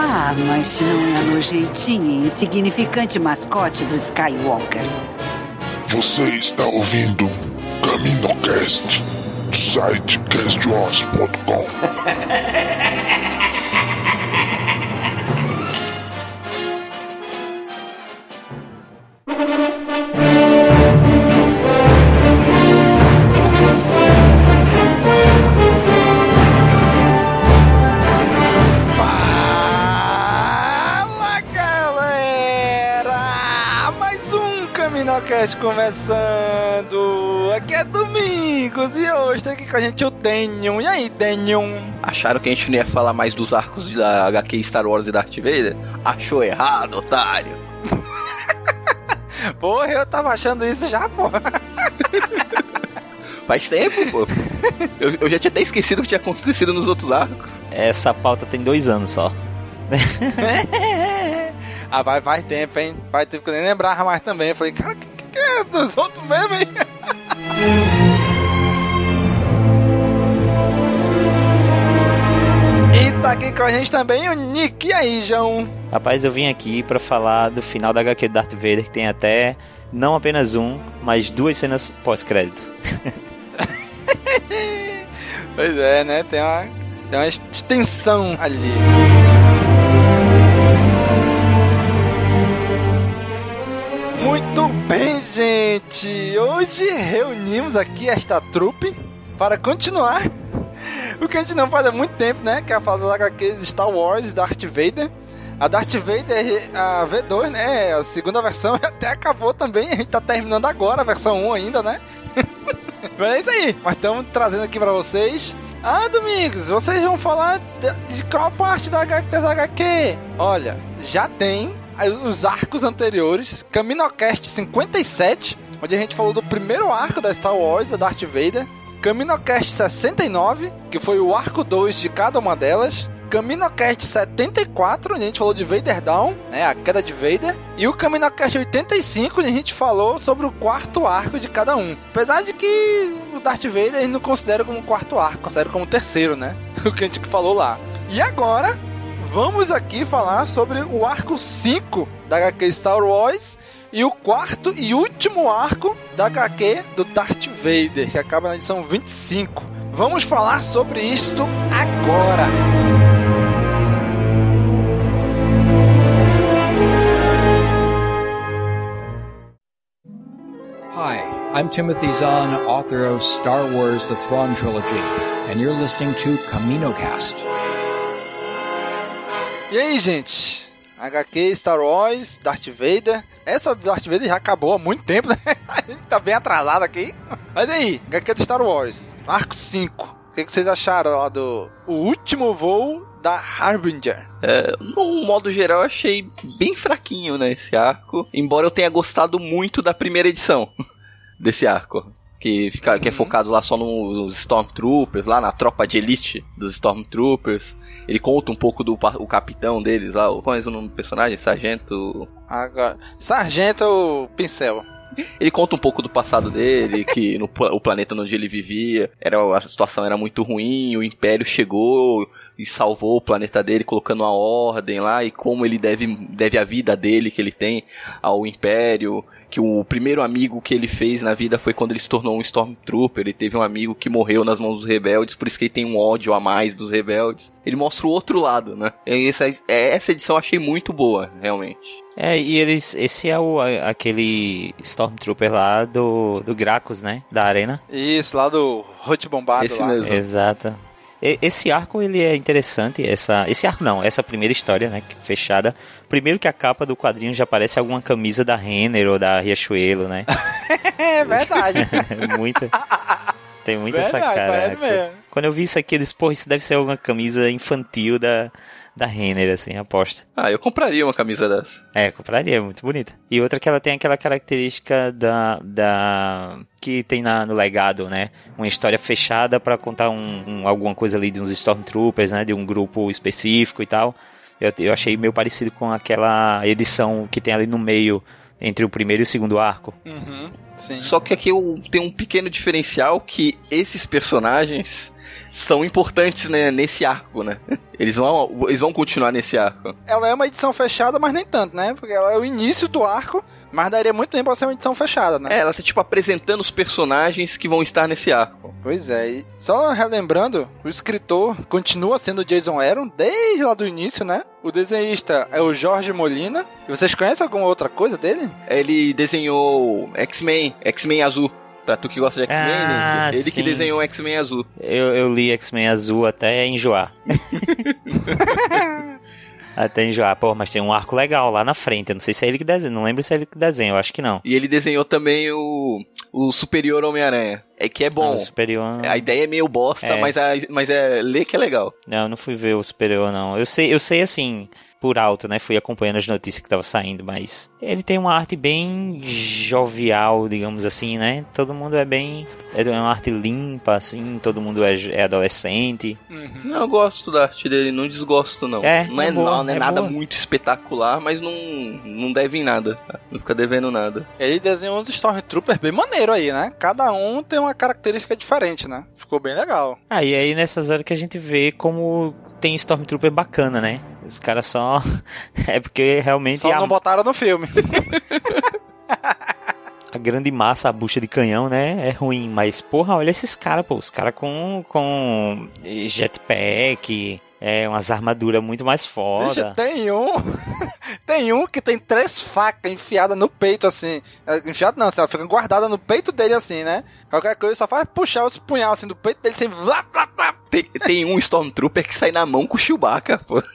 Ah, mas não é a nojentinha e insignificante mascote do Skywalker. Você está ouvindo CaminoCast do site castwars.com. Caminocast começando! Aqui é Domingos e hoje tem aqui com a gente o Denion. E aí, Denion? Acharam que a gente não ia falar mais dos arcos da HQ Star Wars e Darth Vader? Achou errado, otário! Porra, eu tava achando isso já, porra. Faz tempo, pô. Eu, eu já tinha até esquecido o que tinha acontecido nos outros arcos. Essa pauta tem dois anos só. ah, vai, vai tempo, hein? Vai tempo que eu nem lembrava mais também. Eu falei, cara, que, que, é dos outros mesmo, hein? E tá aqui com a gente também o Nick. E aí, João? Rapaz, eu vim aqui pra falar do final da HQ do Darth Vader, que tem até não apenas um, mas duas cenas pós-crédito. pois é, né? Tem uma, tem uma extensão ali. Gente! Hoje reunimos aqui esta trupe para continuar o que a gente não faz há muito tempo, né? Que é a fase das HQs Star Wars Darth Vader. A Darth Vader, a V2, né? A segunda versão até acabou também. A gente tá terminando agora a versão 1 ainda, né? Mas é isso aí. Mas estamos trazendo aqui para vocês. Ah, Domingos, vocês vão falar de, qual parte da das HQ? Olha, já tem os arcos anteriores, CaminoCast 57, onde a gente falou do primeiro arco da Star Wars, da Darth Vader. CaminoCast 69, que foi o arco 2 de cada uma delas. CaminoCast 74, onde a gente falou de Vader Down, né, a queda de Vader. E o CaminoCast 85, onde a gente falou sobre o quarto arco de cada um. Apesar de que o Darth Vader gente não considera como quarto arco, considera como terceiro, né? O que a gente falou lá. E agora, vamos aqui falar sobre o arco 5 da HQ Star Wars e o quarto e último arco da HQ do Darth Vader, que acaba na edição 25. Vamos falar sobre isto agora. Hi, I'm Timothy Zahn, author of Star Wars The Thrawn Trilogy, and you're listening to CaminoCast. E aí, gente? HQ Star Wars, Darth Vader. Essa do Darth Vader já acabou há muito tempo, né? A gente tá bem atrasado aqui. Mas aí, HQ do Star Wars, Arco 5. O que, que vocês acharam lá do o último voo da Harbinger? É, no modo geral, eu achei bem fraquinho, né, esse arco. Embora eu tenha gostado muito da primeira edição desse arco. Que, fica, uhum. que é focado lá só nos Stormtroopers, lá na tropa de elite dos Stormtroopers. Ele conta um pouco do o capitão deles lá, qual é o nome do personagem? Sargento. Agora, Sargento Pincel. Ele conta um pouco do passado dele, que no o planeta onde ele vivia, era, a situação era muito ruim, o Império chegou e salvou o planeta dele, colocando uma ordem lá, e como ele deve, deve a vida dele que ele tem ao Império que o primeiro amigo que ele fez na vida foi quando ele se tornou um Stormtrooper. Ele teve um amigo que morreu nas mãos dos rebeldes, por isso que ele tem um ódio a mais dos rebeldes. Ele mostra o outro lado, né? E essa, essa edição eu achei muito boa, realmente. É, e eles. Esse é o, aquele Stormtrooper lá do, do Gracos, né? Da arena. Isso, lá do Hot Bombado. Esse lá. mesmo. Exato. Esse arco ele é interessante, essa, esse arco não, essa primeira história, né, fechada. Primeiro que a capa do quadrinho já parece alguma camisa da Renner ou da Riachuelo, né? é verdade. muita. Tem muita verdade, essa cara. mesmo. Quando eu vi isso aqui, eu disse, pô, isso deve ser alguma camisa infantil da, da Renner, assim, aposta. Ah, eu compraria uma camisa dessa. É, compraria, é muito bonita. E outra que ela tem aquela característica da. da que tem na, no legado, né? Uma história fechada para contar um, um, alguma coisa ali de uns Stormtroopers, né? De um grupo específico e tal. Eu, eu achei meio parecido com aquela edição que tem ali no meio entre o primeiro e o segundo arco. Uhum, sim. Só que aqui eu tenho um pequeno diferencial que esses personagens são importantes né, nesse arco, né? Eles vão, eles vão continuar nesse arco. Ela é uma edição fechada, mas nem tanto, né? Porque ela é o início do arco, mas daria muito tempo pra ser uma edição fechada, né? É, ela tá tipo apresentando os personagens que vão estar nesse arco. Pois é, e só relembrando, o escritor continua sendo Jason Aaron desde lá do início, né? O desenhista é o Jorge Molina. E vocês conhecem alguma outra coisa dele? Ele desenhou X-Men, X-Men Azul. Pra tu que gosta de X-Men, Ah, ele sim. que desenhou X-Men Azul. Eu, eu li X-Men Azul até enjoar. até enjoar. Pô, mas tem um arco legal lá na frente. Eu não sei se é ele que desenha. Não lembro se é ele que desenha. Eu acho que não. E ele desenhou também o, o Superior Homem-Aranha. É que é bom. Ah, o Superior. A ideia é meio bosta, É. mas, a, mas é ler que é legal. Não, eu não fui ver o Superior, não. Eu sei, eu sei assim, por alto, né? Fui acompanhando as notícias que tava saindo, mas ele tem uma arte bem jovial, digamos assim, né? Todo mundo é bem. É uma arte limpa, assim, todo mundo é, é adolescente. Não, eu gosto da arte dele, não desgosto não. É, não é, é boa, não, não é, é nada boa. muito espetacular, mas não, não deve em nada. tá? Não fica devendo nada. Ele desenhou uns Stormtroopers bem maneiro aí, né? Cada um tem uma característica diferente, né? Ficou bem legal. Ah, e aí nessas horas que a gente vê como tem Stormtrooper bacana, né? Os caras só. é porque realmente Só a, não botaram no filme. a grande massa, a bucha de canhão, né? É ruim. Mas, porra, olha esses caras, pô. Os caras com, com jetpack, é, umas armaduras muito mais foda. Bicho, tem um. tem um que tem três facas enfiadas no peito, assim. É, Enfiada não, ela fica guardada no peito dele, assim, né? Qualquer coisa só faz puxar os punhal assim do peito dele, sem. Vlá, vlá, vlá. Tem, tem um Stormtrooper que sai na mão com o Chewbacca, pô.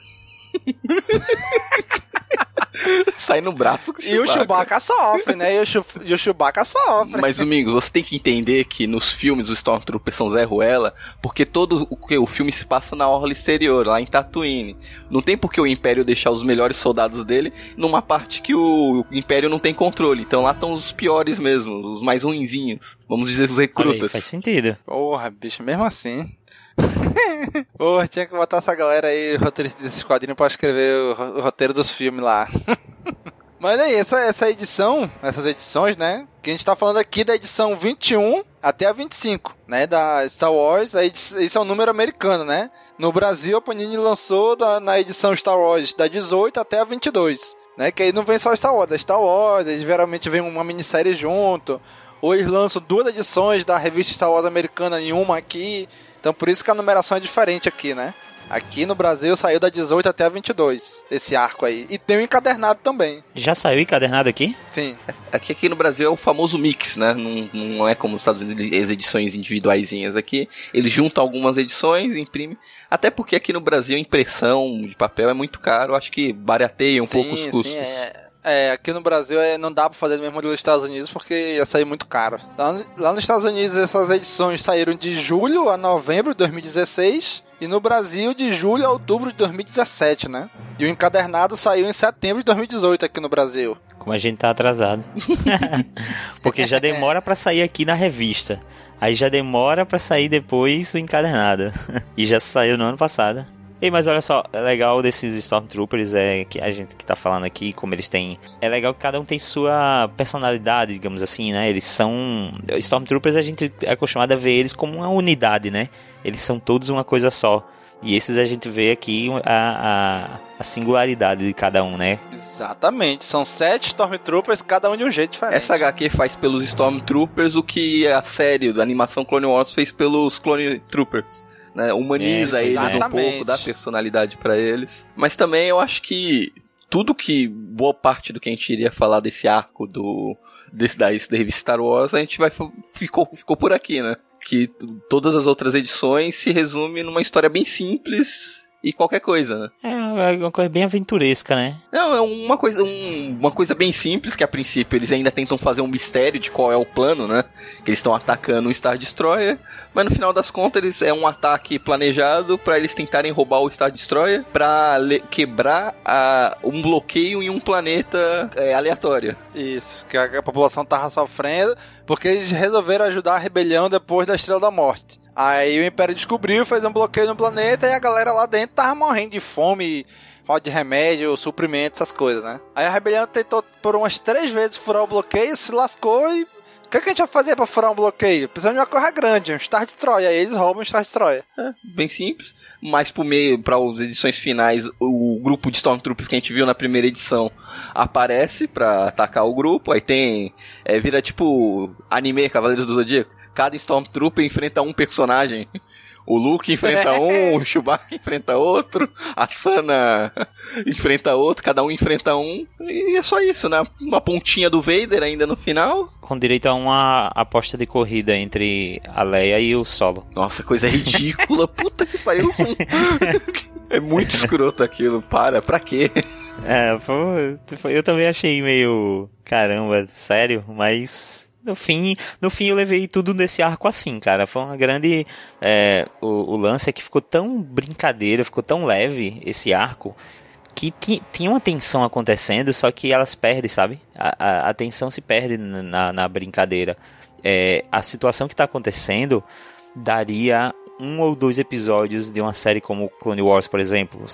sai no braço com o E o Chewbacca sofre, né? E o, Chu- e o Chewbacca sofre. Mas, Domingos, você tem que entender que nos filmes os Stormtroopers são Zé Ruela, porque todo o, que o filme se passa na orla exterior, lá em Tatooine. Não tem por que o Império deixar os melhores soldados dele numa parte que o Império não tem controle. Então lá estão os piores mesmo, os mais ruinzinhos. Vamos dizer os Olha aí, recrutas. faz sentido. Porra, bicho, mesmo assim. Tinha que botar essa galera aí, roteirista desses quadrinhos, pra escrever o, ro- o roteiro dos filmes lá. Mas aí, essa, essa edição, essas edições, né? Que a gente tá falando aqui da edição 21 até a 25, né? Da Star Wars, a edi- esse é o número americano, né? No Brasil, a Panini lançou da- na edição Star Wars da 18 até a 22, né? Que aí não vem só Star Wars, é Star Wars, eles geralmente vem uma minissérie junto, ou eles lançam duas edições da revista Star Wars americana em uma aqui. Então por isso que a numeração é diferente aqui, né? Aqui no Brasil saiu da 18 até a 22, esse arco aí. E tem o encadernado também. Já saiu encadernado aqui? Sim. Aqui, aqui no Brasil é o famoso mix, né? Não, não é como nos Estados Unidos as edições individuaisinhas aqui. Eles juntam algumas edições, imprimem. Até porque aqui no Brasil a impressão de papel é muito caro. Acho que barateia um sim, pouco os custos. Sim, é. É, aqui no Brasil é, não dá pra fazer mesmo dos Estados Unidos porque ia sair muito caro. Lá, lá nos Estados Unidos essas edições saíram de julho a novembro de 2016 e no Brasil de julho a outubro de 2017, né? E o encadernado saiu em setembro de 2018 aqui no Brasil. Como a gente tá atrasado. Porque já demora pra sair aqui na revista. Aí já demora pra sair depois o encadernado. E já saiu no ano passado. Ei, mas olha só, é legal desses Stormtroopers é que a gente que tá falando aqui, como eles têm. É legal que cada um tem sua personalidade, digamos assim, né? Eles são. Stormtroopers a gente é acostumado a ver eles como uma unidade, né? Eles são todos uma coisa só. E esses a gente vê aqui a, a, a, singularidade de cada um, né? Exatamente. São sete Stormtroopers, cada um de um jeito diferente. Essa HQ faz pelos Stormtroopers o que a série da animação Clone Wars fez pelos Clone Troopers. Né? Humaniza é, eles um pouco, dá personalidade para eles. Mas também eu acho que tudo que. Boa parte do que a gente iria falar desse arco do. Desse da, da revista Star Wars, a gente vai. Ficou, ficou por aqui, né? que todas as outras edições se resume numa história bem simples e qualquer coisa, né? É, é uma coisa bem aventuresca, né? Não, é uma coisa, um, uma coisa bem simples, que a princípio eles ainda tentam fazer um mistério de qual é o plano, né? Que eles estão atacando o Star Destroyer, mas no final das contas eles, é um ataque planejado para eles tentarem roubar o Star Destroyer pra quebrar a, um bloqueio em um planeta é, aleatório. Isso, que a, a população tava sofrendo, porque eles resolveram ajudar a rebelião depois da Estrela da Morte. Aí o Império descobriu, fez um bloqueio no planeta e a galera lá dentro tava morrendo de fome, falta de remédio, suprimento, essas coisas, né? Aí a rebelião tentou por umas três vezes furar o bloqueio, se lascou e. O que, é que a gente vai fazer pra furar um bloqueio? Precisamos de uma coisa grande, um Star Destroyer. Aí eles roubam um Star Destroyer. É, bem simples. Mas por meio, para as edições finais, o grupo de Stormtroopers que a gente viu na primeira edição aparece para atacar o grupo. Aí tem. É, vira tipo anime Cavaleiros do Zodíaco cada Stormtrooper enfrenta um personagem. O Luke enfrenta um, o Chewbacca enfrenta outro, a Sana enfrenta outro, cada um enfrenta um. E é só isso, né? Uma pontinha do Vader ainda no final. Com direito a uma aposta de corrida entre a Leia e o Solo. Nossa, coisa ridícula. Puta que pariu. é muito escroto aquilo. Para, pra quê? É, foi, eu também achei meio. Caramba, sério, mas no fim, no fim eu levei tudo nesse arco assim, cara. Foi uma grande. É, o, o, lance é que ficou tão brincadeira, ficou tão leve esse arco. Que tinha uma tensão acontecendo, só que elas perdem, sabe? A, a, a tensão se perde na, na brincadeira. É, a situação que está acontecendo daria um ou dois episódios de uma série como Clone Wars, por exemplo,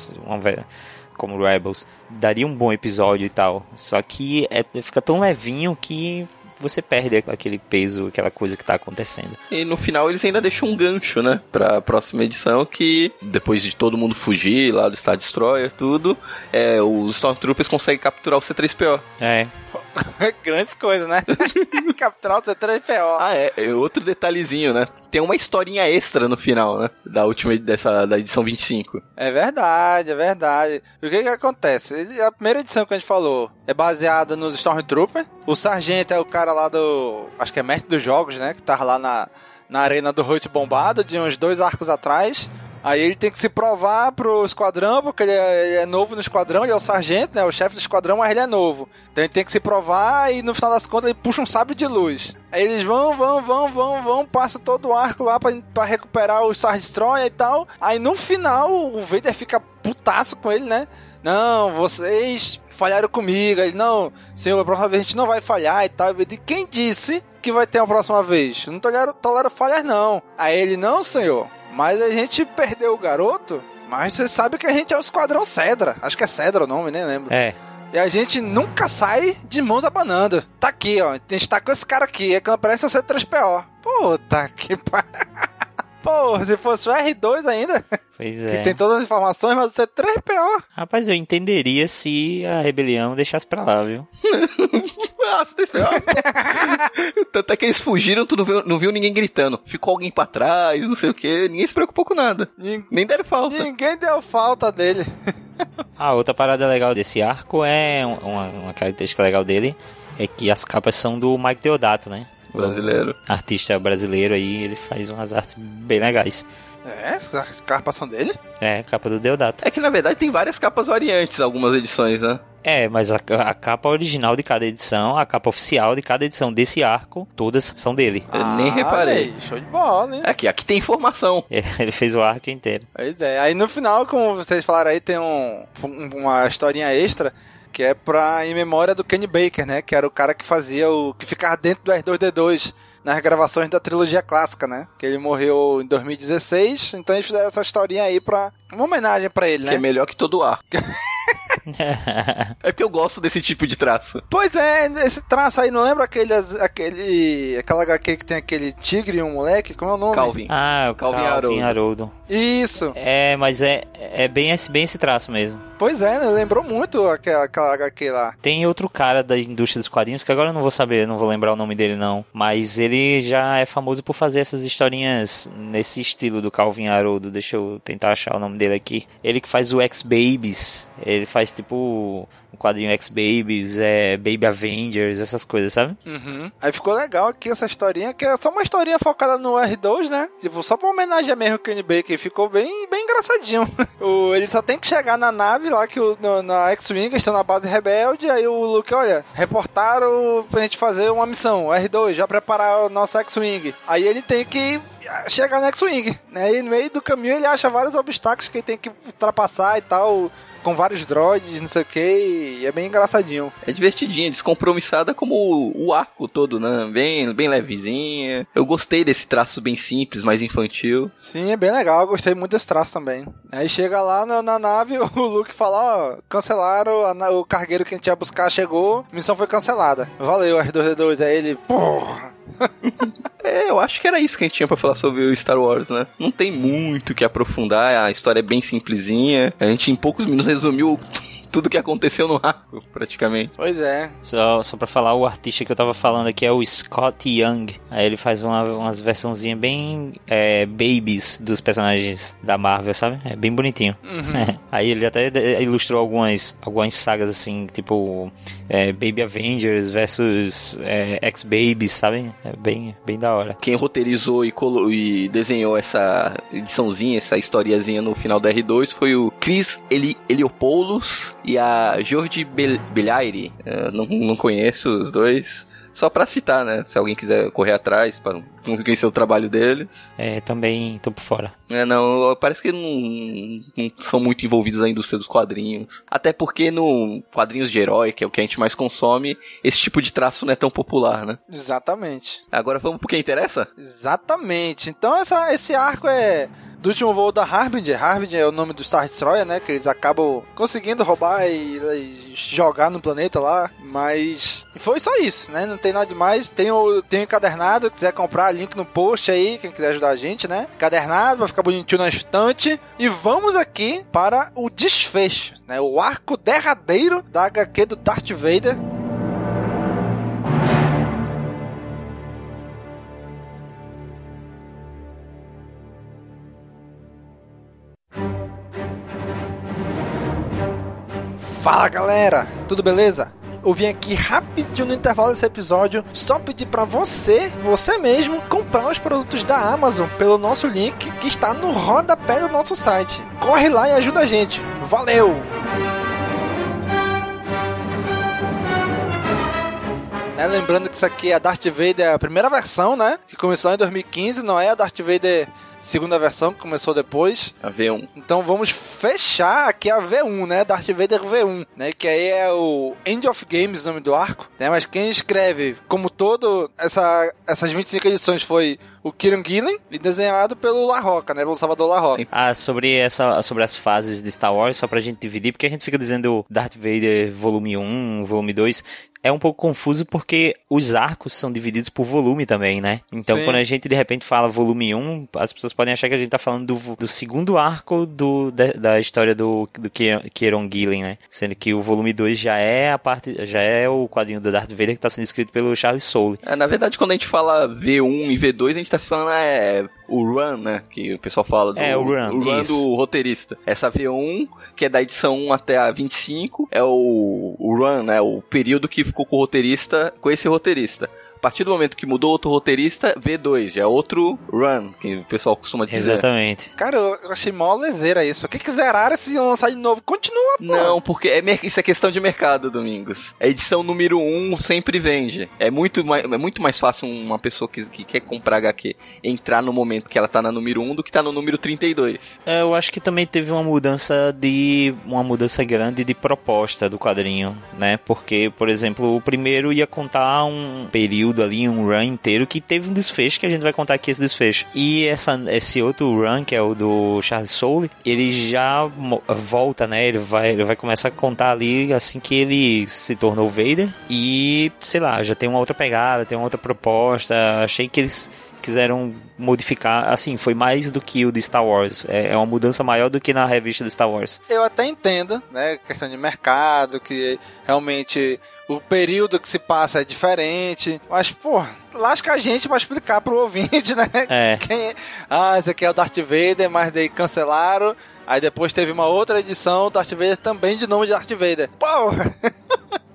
como Rebels, daria um bom episódio e tal. Só que é, fica tão levinho que você perde aquele peso, aquela coisa que tá acontecendo. E no final eles ainda deixam um gancho, né? Pra próxima edição que, depois de todo mundo fugir lá do Star Destroyer, tudo, é, os Stormtroopers conseguem capturar o C3PO. É. Grandes coisas, né? Capturar o C3PO. Ah, é, é. Outro detalhezinho, né? Tem uma historinha extra no final, né? Da última, dessa, da edição 25. É verdade, é verdade. O que que acontece? A primeira edição que a gente falou é baseada nos Stormtroopers. O Sargento é o cara lá do... Acho que é mestre dos jogos, né? Que tava lá na, na arena do Hoyt bombado, de uns dois arcos atrás. Aí ele tem que se provar pro esquadrão, porque ele é, ele é, novo no esquadrão, ele é o sargento, né? O chefe do esquadrão, mas ele é novo. Então ele tem que se provar e no final das contas ele puxa um sabre de luz. Aí eles vão, vão, vão, vão, vão, passa todo o arco lá pra recuperar o Star Destroyer e tal. Aí no final o Vader fica putaço com ele, né? Não, vocês falharam comigo. Ele, não, senhor, a próxima vez a gente não vai falhar e tal. De quem disse que vai ter uma próxima vez? Não tolero, tolero falhas, não. Aí ele, não, senhor. Mas a gente perdeu o garoto, mas você sabe que a gente é o Esquadrão Cedra. Acho que é Cedra o nome, nem lembro. É. E a gente nunca sai de mãos abanando. Tá aqui, ó. A gente tá com esse cara aqui. É que parece o C3PO. Puta que pariu. Pô, se fosse o R2 ainda. Pois é. Que tem todas as informações, mas você é 3PO. Rapaz, eu entenderia se a rebelião deixasse pra lá, viu? ah, você 3PO. Tanto é que eles fugiram, tu não viu, não viu ninguém gritando. Ficou alguém pra trás, não sei o que. Ninguém se preocupou com nada. Nem deram falta. Ninguém deu falta dele. a outra parada legal desse arco é uma, uma característica legal dele é que as capas são do Mike Deodato, né? brasileiro. artista brasileiro aí, ele faz umas artes bem legais. É, a capa são dele? É, capa do Deodato. É que na verdade tem várias capas variantes, algumas edições, né? É, mas a, a, capa original de cada edição, a capa oficial de cada edição desse arco, todas são dele. Eu ah, nem reparei. show de bola, hein? Aqui, aqui tem informação. Ele fez o arco inteiro. Pois é. Aí no final, como vocês falaram aí, tem um, uma historinha extra que é pra, em memória do Kenny Baker, né? Que era o cara que fazia o. que ficava dentro do R2D2 nas gravações da trilogia clássica, né? Que ele morreu em 2016, então eles fizeram essa historinha aí pra. Uma homenagem pra ele, né? Que é melhor que todo ar. é porque eu gosto desse tipo de traço. Pois é, esse traço aí, não lembra aquele, aquele aquela HQ que tem aquele tigre e um moleque? Como é o nome? Calvin. Ah, o Calvin, Calvin Haroldo. Haroldo. Isso. É, mas é, é bem, esse, bem esse traço mesmo. Pois é, né? Lembrou muito aquela, aquela HQ lá. Tem outro cara da indústria dos quadrinhos que agora eu não vou saber, não vou lembrar o nome dele não. Mas ele já é famoso por fazer essas historinhas nesse estilo do Calvin Haroldo. Deixa eu tentar achar o nome dele aqui. Ele que faz o X-Babies. Ele faz tipo um quadrinho X-Babies, é, Baby Avengers, essas coisas, sabe? Uhum. Aí ficou legal aqui essa historinha, que é só uma historinha focada no R2, né? Tipo, só pra homenagem mesmo ao Kenny Baker, ficou bem, bem engraçadinho. o, ele só tem que chegar na nave lá, que o, no, na X-Wing, estão na base rebelde, aí o Luke, olha, reportaram pra gente fazer uma missão, R2, já preparar o nosso X-Wing. Aí ele tem que chegar no X-Wing, né? E no meio do caminho ele acha vários obstáculos que ele tem que ultrapassar e tal com vários droids, não sei o que, e é bem engraçadinho. É divertidinha, descompromissada como o arco todo, né? Bem, bem levezinha. Eu gostei desse traço bem simples, mais infantil. Sim, é bem legal, eu gostei muito desse traço também. Aí chega lá na, na nave, o Luke fala, ó, cancelaram, a, o cargueiro que a gente ia buscar chegou, missão foi cancelada. Valeu, R2D2, aí ele, porra. É, eu acho que era isso que a gente tinha pra falar sobre o Star Wars, né? Não tem muito que aprofundar, a história é bem simplesinha. A gente em poucos minutos resumiu tudo que aconteceu no arco, praticamente. Pois é. Só, só pra falar, o artista que eu tava falando aqui é o Scott Young. Aí ele faz uma, umas versãozinhas bem é, babies dos personagens da Marvel, sabe? É bem bonitinho. Uhum. Aí ele até ilustrou algumas, algumas sagas assim, tipo é, Baby Avengers versus é, X-Babies, sabe? É bem, bem da hora. Quem roteirizou e, e, desenhou essa ediçãozinha, essa historiazinha no final da R2 foi o Chris Eli Eliopoulos e a Jordi Bel Belaire. não, não conheço os dois. Só para citar, né? Se alguém quiser correr atrás para conhecer o trabalho deles. É, também tô por fora. É, não, parece que não, não, são muito envolvidos na indústria dos quadrinhos. Até porque no quadrinhos de herói, que é o que a gente mais consome, esse tipo de traço não é tão popular, né? Exatamente. Agora vamos pro que interessa? Exatamente. Então essa, esse arco é do último voo da Harbinger. Harbinger é o nome do Star Destroyer, né? Que eles acabam conseguindo roubar e, e, jogar no planeta lá. Mas foi só isso, né? Não tem nada demais. Tem o, tem o encadernado, quiser comprar, link no post aí, quem quiser ajudar a gente, né? Encadernado, vai ficar bonitinho na estante. E vamos aqui para o desfecho, né? O arco derradeiro da HQ do Darth Vader. Fala galera, tudo beleza? Eu vim aqui rapidinho no intervalo desse episódio só pedir para você, você mesmo, comprar os produtos da Amazon pelo nosso link que está no rodapé do nosso site. Corre lá e ajuda a gente. Valeu! É, lembrando que isso aqui é a Darth Vader, a primeira versão, né? Que começou em 2015, não é a Darth Vader segunda versão que começou depois. A V1. Então vamos fechar aqui a V1, né? Darth Vader V1, né? Que aí é o End of Games, o nome do arco, né? Mas quem escreve, como todo essa, essas 25 edições foi o Kieran Gillen e desenhado pelo La Roca, né? Pelo Salvador La Roca. Ah, sobre, essa, sobre as fases de Star Wars, só pra gente dividir, porque a gente fica dizendo Darth Vader volume 1, volume 2, é um pouco confuso porque os arcos são divididos por volume também, né? Então, Sim. quando a gente de repente fala volume 1, as pessoas podem achar que a gente tá falando do, do segundo arco do, da, da história do, do Kieron Gillen, né? Sendo que o volume 2 já é a parte, já é o quadrinho do Darth Vader que tá sendo escrito pelo Charles Soule. É, na verdade, quando a gente fala V1 e V2, a gente tá falando é, o run, né? Que o pessoal fala do, é, o run, o run do roteirista. Essa V1, que é da edição 1 até a 25, é o, o run, né? O período que ficou com o roteirista, com esse roteirista. A partir do momento que mudou outro roteirista, V2, já é outro run, que o pessoal costuma dizer. Exatamente. Cara, eu achei mó lezeira isso. Por que que zeraram se lançar de novo? Continua, pô. Não, porque é, isso é questão de mercado, Domingos. A edição número 1 um sempre vende. É muito, mais, é muito mais fácil uma pessoa que, que quer comprar HQ entrar no momento que ela tá na número 1 do que tá no número 32. É, eu acho que também teve uma mudança de. uma mudança grande de proposta do quadrinho, né? Porque, por exemplo, o primeiro ia contar um período ali, um run inteiro, que teve um desfecho, que a gente vai contar aqui esse desfecho. E essa, esse outro run, que é o do Charles Soule, ele já volta, né? Ele vai, ele vai começar a contar ali assim que ele se tornou Vader. E, sei lá, já tem uma outra pegada, tem uma outra proposta. Achei que eles quiseram modificar, assim, foi mais do que o de Star Wars. É, é, uma mudança maior do que na revista do Star Wars. Eu até entendo, né? Questão de mercado, que realmente o período que se passa é diferente. Mas, pô, lasca a gente pra explicar pro ouvinte, né? É. Quem... Ah, esse aqui é o Darth Vader, mas daí cancelaram. Aí depois teve uma outra edição, Darth Vader também de nome de Darth Vader. Porra!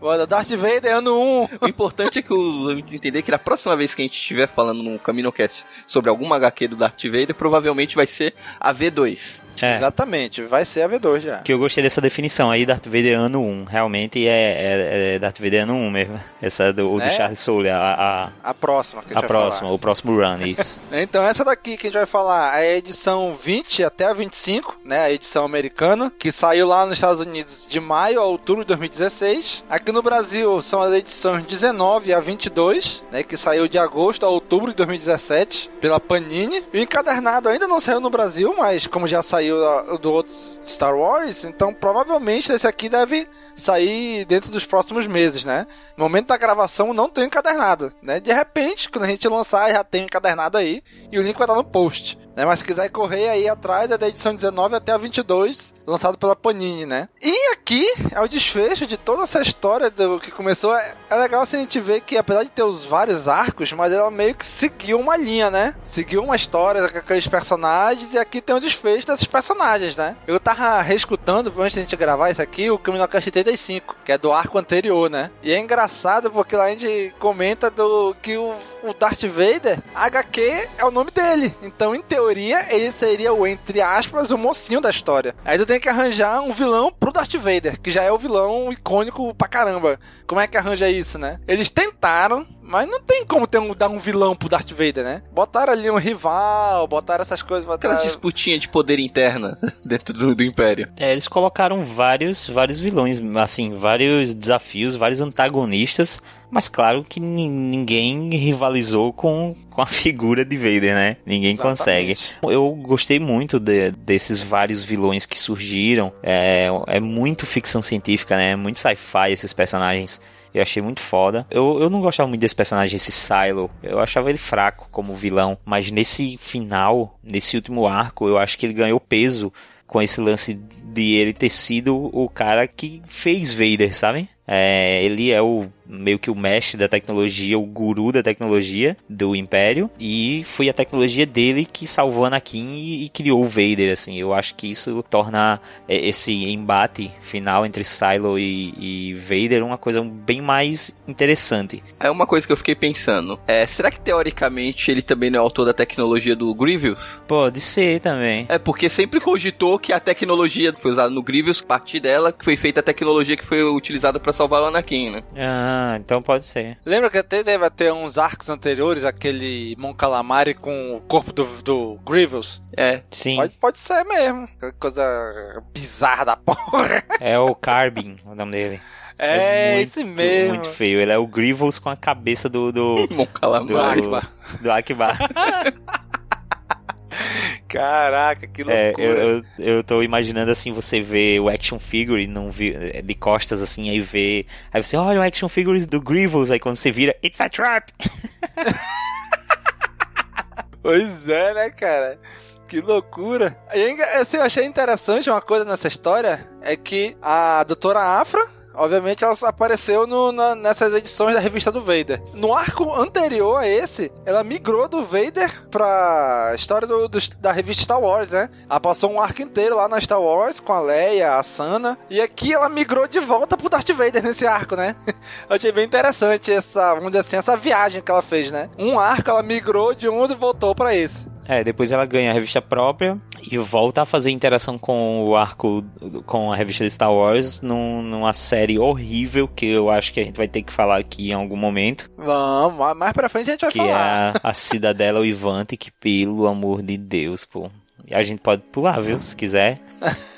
Bora, Darth Vader ano 1. O importante é que os entender que na próxima vez que a gente estiver falando no CaminoCast sobre alguma HQ do Darth Vader, provavelmente vai ser a V2. É. Exatamente, vai ser a V2 já. Que eu gostei dessa definição aí, Darth Vader ano 1. Realmente é, é, é Darth Vader ano 1 mesmo. Essa do, É? do Charles Soule, a, a, A próxima que a a gente vai próxima, falar. o próximo run, isso. Então, essa daqui que a gente vai falar é a edição 20 até a 25, né? A edição americana, que saiu lá nos Estados Unidos de maio a outubro de 2016. Aqui no Brasil são as edições 19 a 22, né? Que saiu de agosto a outubro de 2017 pela Panini. E o encadernado ainda não saiu no Brasil, mas como já saiu a- do outro Star Wars, então provavelmente esse aqui deve sair dentro dos próximos meses, né? No momento da gravação não tem encadernado, né? De repente, quando a gente lançar, já tem encadernado aí e o link vai estar no post. Né? Mas se quiser correr aí atrás, é da edição 19 até a 22, lançado pela Panini, né? E aqui é o desfecho de toda essa história do que começou. É, é legal assim, a gente ver que, apesar de ter os vários arcos, mas ela meio que seguiu uma linha, né? Seguiu uma história com aqueles personagens e aqui tem o desfecho desses personagens, né? Eu tava reescutando, antes da gente gravar isso aqui, o Caminocast 85, que é do arco anterior, né? E é engraçado porque lá a gente comenta do que o, o Darth Vader, HQ é o nome dele. Então, em teoria, ele seria o, entre aspas, o mocinho da história. Aí tu tem que arranjar um vilão pro Darth Vader, que já é o vilão icônico pra caramba. Como é que arranja isso, né? Eles tentaram, mas não tem como ter um, dar um vilão pro Darth Vader, né? Botaram ali um rival, botaram essas coisas. Aquelas Botaram... disputinhas de poder interna dentro do, do Império. É, eles colocaram vários, vários vilões, assim, vários desafios, vários antagonistas, mas claro que ni- ninguém rivalizou com, com a figura de Vader, né? Ninguém Exatamente. consegue. Eu gostei muito de- desses vários vilões que surgiram. É, é muito ficção científica, né? É muito sci-fi esses personagens. Eu achei muito foda. Eu, eu não gostava muito desse personagem, esse Silo. Eu achava ele fraco como vilão. Mas nesse final, nesse último arco, eu acho que ele ganhou peso com esse lance de ele ter sido o cara que fez Vader, sabe? É, ele é o meio que o mestre da tecnologia, o guru da tecnologia do Império, e foi a tecnologia dele que salvou Anakin e, e criou o Vader, assim. Eu acho que isso torna é, esse embate final entre Silo e, e Vader uma coisa bem mais interessante. É uma coisa que eu fiquei pensando. É, será que teoricamente ele também não é autor da tecnologia do Grievous? Pode ser também. É porque sempre cogitou que a tecnologia que foi usada no Grievous, a partir dela que foi feita a tecnologia que foi utilizada pra salvar o Anakin, né? Ah, então pode ser. Lembra que até deve ter uns arcos anteriores, aquele Mon Calamari com o corpo do, do Grievous? É. Sim. Pode, pode ser mesmo. Aquela coisa bizarra da porra. É o Carbin, o nome dele. É, muito, esse mesmo. Muito feio. Ele é o Grievous com a cabeça do. do Mon Calamari. do Akbar. Do Akbar. Caraca, que É, loucura. eu, eu, eu tô imaginando assim, você vê o action figure não vi, de costas assim, aí vê. Aí você olha o action figures do Grievous, aí quando você vira, it's a trap! Pois é, né, cara? Que loucura. E é assim, eu achei interessante uma coisa nessa história, é que a doutora Afra, obviamente, ela apareceu no- na- nessas edições da revista do Vader. No arco anterior a esse, ela migrou do Vader pra história do- do- da revista Star Wars, né? Ela passou um arco inteiro lá na Star Wars com a Leia, a Sana, e aqui ela migrou de volta pro Darth Vader nesse arco, né? Eu achei bem interessante essa, vamos dizer assim, essa viagem que ela fez, né? Um arco ela migrou de um e voltou pra esse. É, depois ela ganha a revista própria e volta a fazer interação com o arco, com a revista de Star Wars, num, numa série horrível que eu acho que a gente vai ter que falar aqui em algum momento. Vamos, mais pra frente a gente vai que falar. é a, a Cidadela Oivante, que pelo amor de Deus, pô. A gente pode pular, viu, se quiser.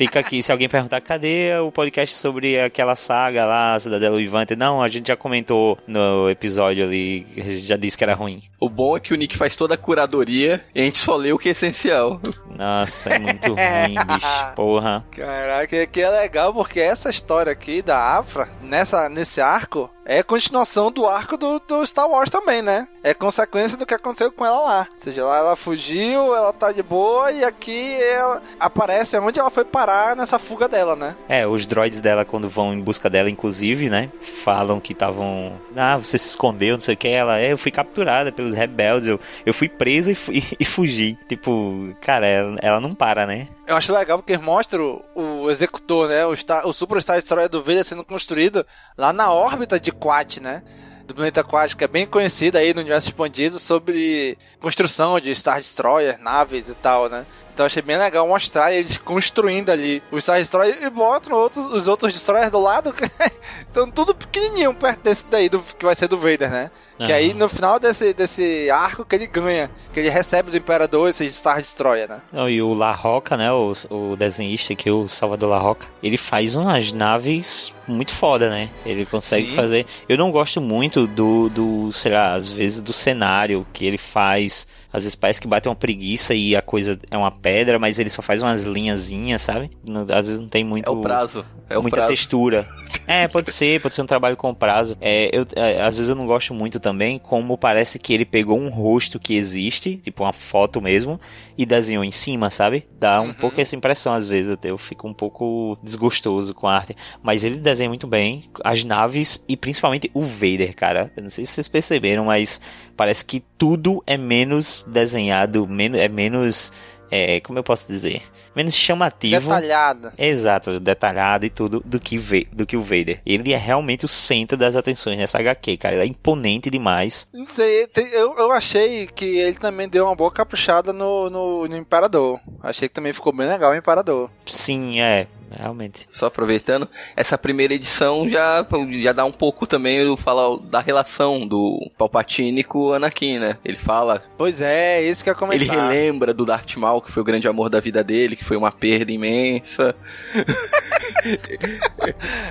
Fica aqui, se alguém perguntar, cadê o podcast sobre aquela saga lá, Cidadela Oivante? Não, a gente já comentou no episódio ali, a gente já disse que era ruim. O bom é que o Nick faz toda a curadoria e a gente só lê o que é essencial. Nossa, é muito ruim, bicho. Porra. Caraca, que é legal porque essa história aqui da Afra, nessa, nesse arco, é continuação do arco do, do, Star Wars também, né? É consequência do que aconteceu com ela lá. Ou seja, lá ela fugiu, ela tá de boa e aqui ela aparece onde ela foi parar nessa fuga dela, né? É, os droids dela, quando vão em busca dela, inclusive, né? Falam que estavam. Ah, você se escondeu, não sei o que. Ela, é, eu fui capturada pelos rebeldes, eu, eu fui presa e, fui, e fugi. Tipo, cara, ela, ela não para, né? Eu acho legal porque mostra o, executor, né? O, Star, o Super Star Destroyer do Vader sendo construído lá na órbita de Quat, né? Do planeta Quat, que é bem conhecido aí no universo expandido sobre construção de Star Destroyer, naves e tal, né? Então achei bem legal mostrar eles construindo ali o Star Destroyer e botam outros, os outros Destroyers do lado, estão tudo pequenininho perto desse daí, do, que vai ser do Vader, né? Uhum. Que aí no final desse, desse arco que ele ganha, que ele recebe do Imperador esse Star Destroyer, né? e o La Roca, né? O, o desenhista aqui, o Salvador La Roca, ele faz umas naves muito foda, né? Ele consegue Sim. fazer. Eu não gosto muito do, do, sei lá, às vezes do cenário que ele faz às vezes parece que bate uma preguiça e a coisa é uma pedra, mas ele só faz umas linhazinhas, sabe? às vezes não tem muito. É o prazo. É o muita prazo. textura. É, pode ser, pode ser um trabalho com prazo. É, eu, é, às vezes eu não gosto muito também, como parece que ele pegou um rosto que existe, tipo uma foto mesmo, e desenhou em cima, sabe? Dá um uhum. pouco essa impressão às vezes, eu, eu fico um pouco desgostoso com a arte. Mas ele desenha muito bem as naves e principalmente o Vader, cara. Eu não sei se vocês perceberam, mas parece que tudo é menos desenhado, menos, é menos. É, como eu posso dizer? menos chamativo. Detalhado. Exato, detalhado e tudo do que, do que o Vader. Ele é realmente o centro das atenções nessa HQ, cara. Ele é imponente demais. Não sei, eu, eu achei que ele também deu uma boa caprichada no, no, no Imperador. Achei que também ficou bem legal o Imperador. Sim, é realmente. Só aproveitando, essa primeira edição já, já dá um pouco também fala da relação do Palpatine com o Anakin, né? Ele fala. Pois é, isso que eu comentar. Ele relembra do Darth Maul, que foi o grande amor da vida dele, que foi uma perda imensa.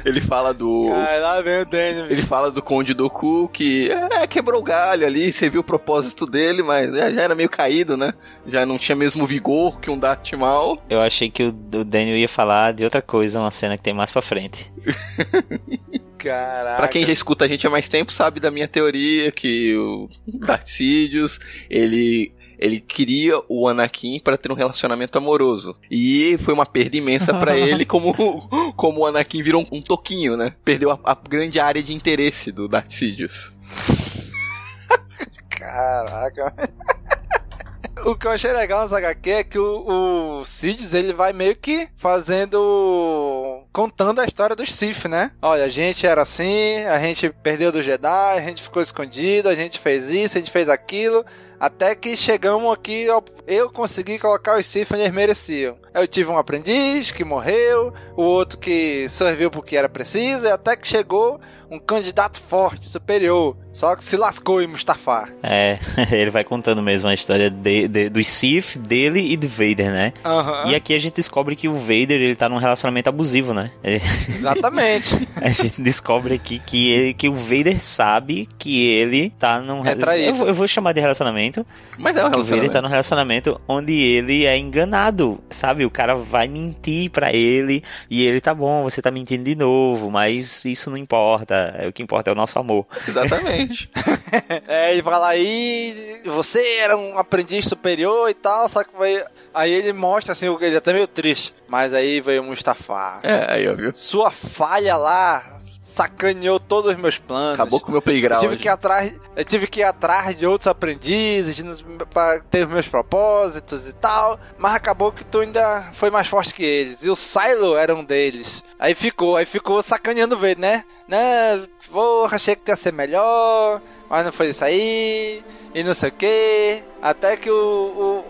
ele fala do. Ai, lá vem o Daniel. Ele fala do Conde Doku, que é, quebrou o galho ali, você viu o propósito dele, mas já, já, era meio caído, né? Já não tinha mesmo vigor que um Darth Maul. Eu achei que o, o Daniel ia falar de outra coisa, uma cena que tem mais pra frente. Caraca. Pra quem já escuta a gente há mais tempo, sabe da minha teoria que o Darth Sidious, ele ele queria o Anakin para ter um relacionamento amoroso. E foi uma perda imensa para ele, como, como o Anakin virou um, um toquinho, né? Perdeu a, a, grande área de interesse do Darth Sidious. Caraca. O que eu achei legal nessa HQ é que o, o ele vai meio que fazendo... contando a história dos Sith, né? Olha, a gente era assim, a gente perdeu do Jedi, a gente ficou escondido, a gente fez isso, a gente fez aquilo... Até que chegamos aqui, eu consegui colocar os Sith onde eles mereciam. Eu tive um aprendiz que morreu, o outro que serviu porque era preciso, e até que chegou um candidato forte, superior. Só que se lascou em Mustafar. É, ele vai contando mesmo a história de, de, dos Sith, dele e do Vader, né? Uhum. E aqui a gente descobre que o Vader, ele tá num relacionamento abusivo, né? Exatamente. a gente descobre aqui que, ele, que o Vader sabe que ele tá num... É eu, eu, vou chamar de relacionamento. Mas é um relacionamento. O Vader tá num relacionamento onde ele é enganado, sabe? O cara vai mentir para ele e ele tá bom, você tá mentindo de novo, mas isso não importa. O que importa é o nosso amor. Exatamente. é, e fala aí, você era um aprendiz superior e tal, só que vai. Aí ele mostra assim, ele é até meio triste. Mas aí veio o Mustafa. É, aí eu viu. Sua falha lá sacaneou todos os meus planos. Acabou com o meu playground. Eu tive que ir atrás, eu tive que ir atrás de outros aprendizes para ter os meus propósitos e tal, mas acabou que tu ainda foi mais forte que eles. E o Silo era um deles. Aí ficou, aí ficou sacaneando o né? Né, vou, achei que ia ser melhor. mas não foi isso aí, e não sei o que. Até que o,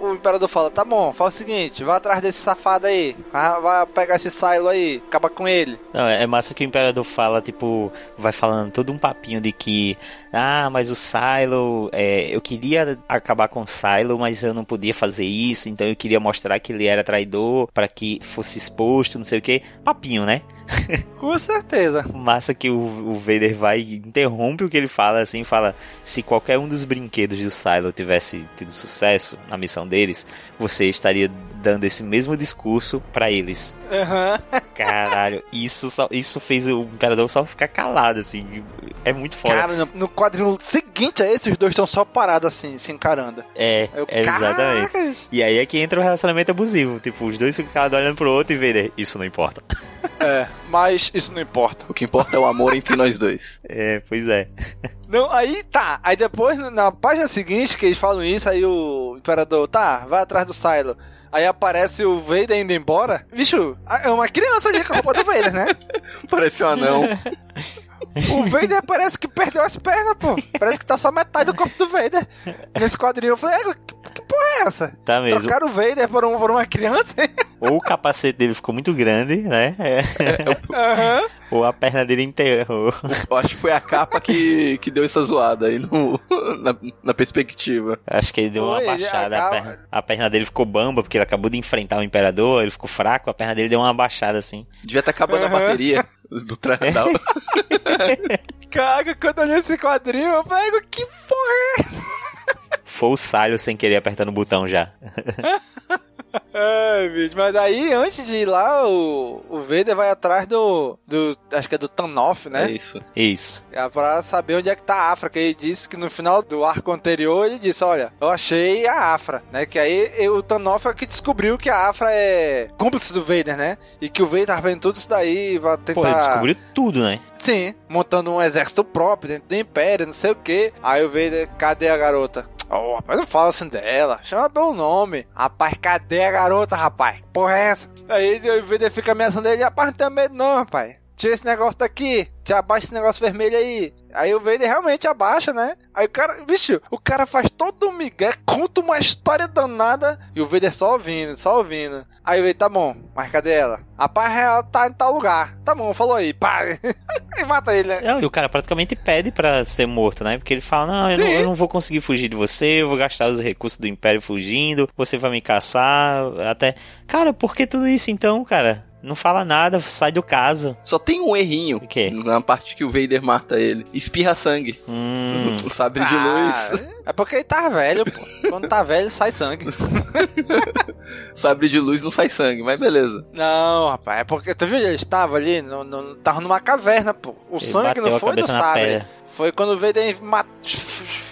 o, o, imperador fala: tá bom, faz o seguinte, vai atrás desse safado aí, vai, vai pegar esse silo aí, acaba com ele. Não, é massa que o imperador fala, tipo, vai falando todo um papinho de que, ah, mas o Silo, é, eu queria acabar com o Silo, mas eu não podia fazer isso, então eu queria mostrar que ele era traidor para que fosse exposto, não sei o que. Papinho, né? Com certeza. Massa que o, o Vader vai interrompe o que ele fala, assim, fala: se qualquer um dos brinquedos do Silo tivesse tido sucesso na missão deles, você estaria dando esse mesmo discurso para eles. Uhum. Caralho, isso, só, isso fez o Imperador só ficar calado, assim. É muito foda. Cara, no, no quadrinho seguinte a esse, os dois estão só parados, assim, se encarando. É, Eu, exatamente. Caraca. E aí é que entra o relacionamento abusivo. Tipo, os dois ficam calados olhando pro outro e Vader, isso não importa. É, mas isso não importa. O que importa é o amor entre nós dois. É, pois é. Não, aí tá. Aí depois, na página seguinte, que eles falam isso, aí o Imperador, tá, vai atrás do Silo. Aí aparece o Vader indo embora. Bicho, é uma criança ali com a roupa do Vader, né? Parece um anão. O Vader parece que perdeu as pernas, pô. Parece que tá só metade do corpo do Vader. Nesse quadrinho eu falei, que, que porra é essa? Tá mesmo. Trocaram o Vader por, um, por uma criança. Ou o capacete dele ficou muito grande, né? É. Uhum. Ou a perna dele enterrou. Eu acho que foi a capa que, que deu essa zoada aí no, na, na perspectiva. Acho que ele deu uma baixada. A, a, perna, a, perna, dele ficou bamba, porque ele acabou de enfrentar o imperador, ele ficou fraco, a perna dele deu uma baixada assim. Devia estar acabando uhum. a bateria do Trandal. Caga, quando eu li esse quadrinho, eu pego, que porra é? Foi o Salho sem querer apertando o botão já. Ai, bicho. Mas aí, antes de ir lá, o, o Vader vai atrás do, do. Acho que é do Tanoff, né? É isso. Isso. É pra saber onde é que tá a Afra. Que ele disse que no final do arco anterior, ele disse: Olha, eu achei a Afra, né? Que aí o Tanoff é que descobriu que a Afra é cúmplice do Vader, né? E que o Vader tava vendo tudo isso daí vai tentar. Pô, ele descobriu tudo, né? Sim, montando um exército próprio dentro do Império, não sei o que. Aí o Vader, cadê a garota? Oh, rapaz, não fala assim dela. Chama pelo nome. Rapaz, cadê a garota, rapaz? Porra é essa? Aí o Vader fica ameaçando ele. Rapaz, não tem medo não, rapaz. Tira esse negócio daqui. Tira abaixa esse negócio vermelho aí. Aí o Vader realmente abaixa, né? Aí o cara, bicho, o cara faz todo o migué, conta uma história danada e o Vader só ouvindo, só ouvindo. Aí o Vader, tá bom, mas cadê ela? A paz real tá em tal lugar. Tá bom, falou aí, pá. e mata ele, né? Não, e o cara praticamente pede pra ser morto, né? Porque ele fala, não eu, não, eu não vou conseguir fugir de você, eu vou gastar os recursos do Império fugindo, você vai me caçar, até... Cara, por que tudo isso então, cara? Não fala nada, sai do caso. Só tem um errinho. O quê? Na parte que o Vader mata ele. Espirra sangue. Hum. O sabre de Ah, luz. É porque ele tá velho, pô. Quando tá velho, sai sangue. sabre de luz não sai sangue, mas beleza. Não, rapaz, é porque tu viu? Ele estava ali, no, no- tava numa caverna, pô. O Ele sangue não foi do sabre. pedra. Foi quando o Vader mat-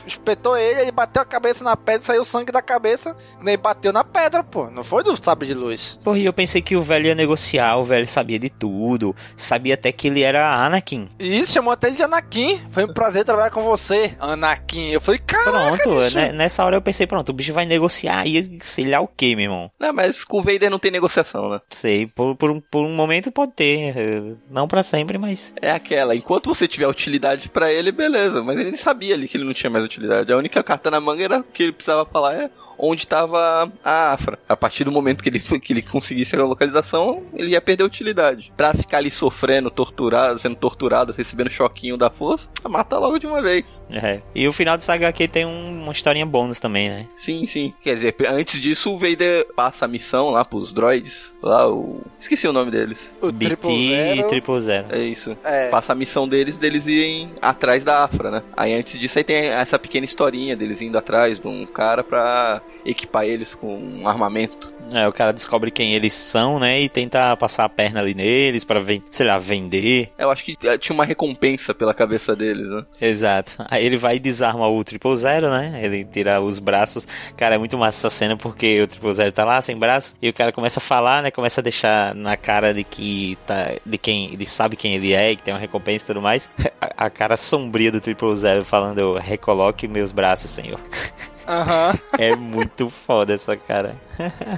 espetou ele, ele bateu a cabeça na pedra, saiu sangue da cabeça, nem bateu na pedra, pô. Não foi do sabre de luz. Porra, e eu pensei que o velho ia negociar, o velho sabia de tudo, sabia até que ele era Anakin. E isso, chamou até ele de Anakin. Foi um prazer trabalhar com você, Anakin. Eu falei, caraca, Pronto, bicho. né, nessa hora eu pensei, pronto, o bicho vai negociar e sei lá o que, meu irmão. Não, mas com o Vader não tem negociação, né? Sei, por, por, um, por um momento pode ter, eh, não pra sempre, mas... É aquela, enquanto você tiver utilidade pra ele, beleza. Mas ele sabia ali que ele não tinha mais utilidade. A única carta na manga era o que ele precisava falar é onde estava a Afra. A partir do momento que ele, que ele conseguisse a localização, ele ia perder a utilidade. Pra ficar ali sofrendo, torturado, sendo torturado, recebendo choquinho da força, mata logo de uma vez. É. E o final do Saga aqui tem um- uma historinha bônus também, né? Sim, sim. Quer dizer, antes disso, o Vader passa a missão lá pros droids. Lá, o. Esqueci o nome deles. O BT Triple e. Triple Zero. É isso. É. Passa a missão deles, deles irem atrás da Afra, né? Aí antes disso aí tem essa pequena historinha deles indo atrás de um cara pra equipar eles com um armamento. É, o cara descobre quem eles são, né? E tenta passar a perna ali neles pra, sei lá, vender. Eu acho que eh, tinha uma recompensa pela cabeça deles, né? Exato. Aí ele vai e desarma o Triple Zero, né? Ele tira os braços. Cara, é muito massa essa cena porque o Triple Zero tá lá sem braço e o cara começa a falar, né? Começa a deixar na cara de que tá, de quem ele sabe quem ele é e que tem uma recompensa e tudo mais. a, a cara sombria do Triple Zero falando: recoloque meus braços, senhor. Aham. É muito foda essa cara.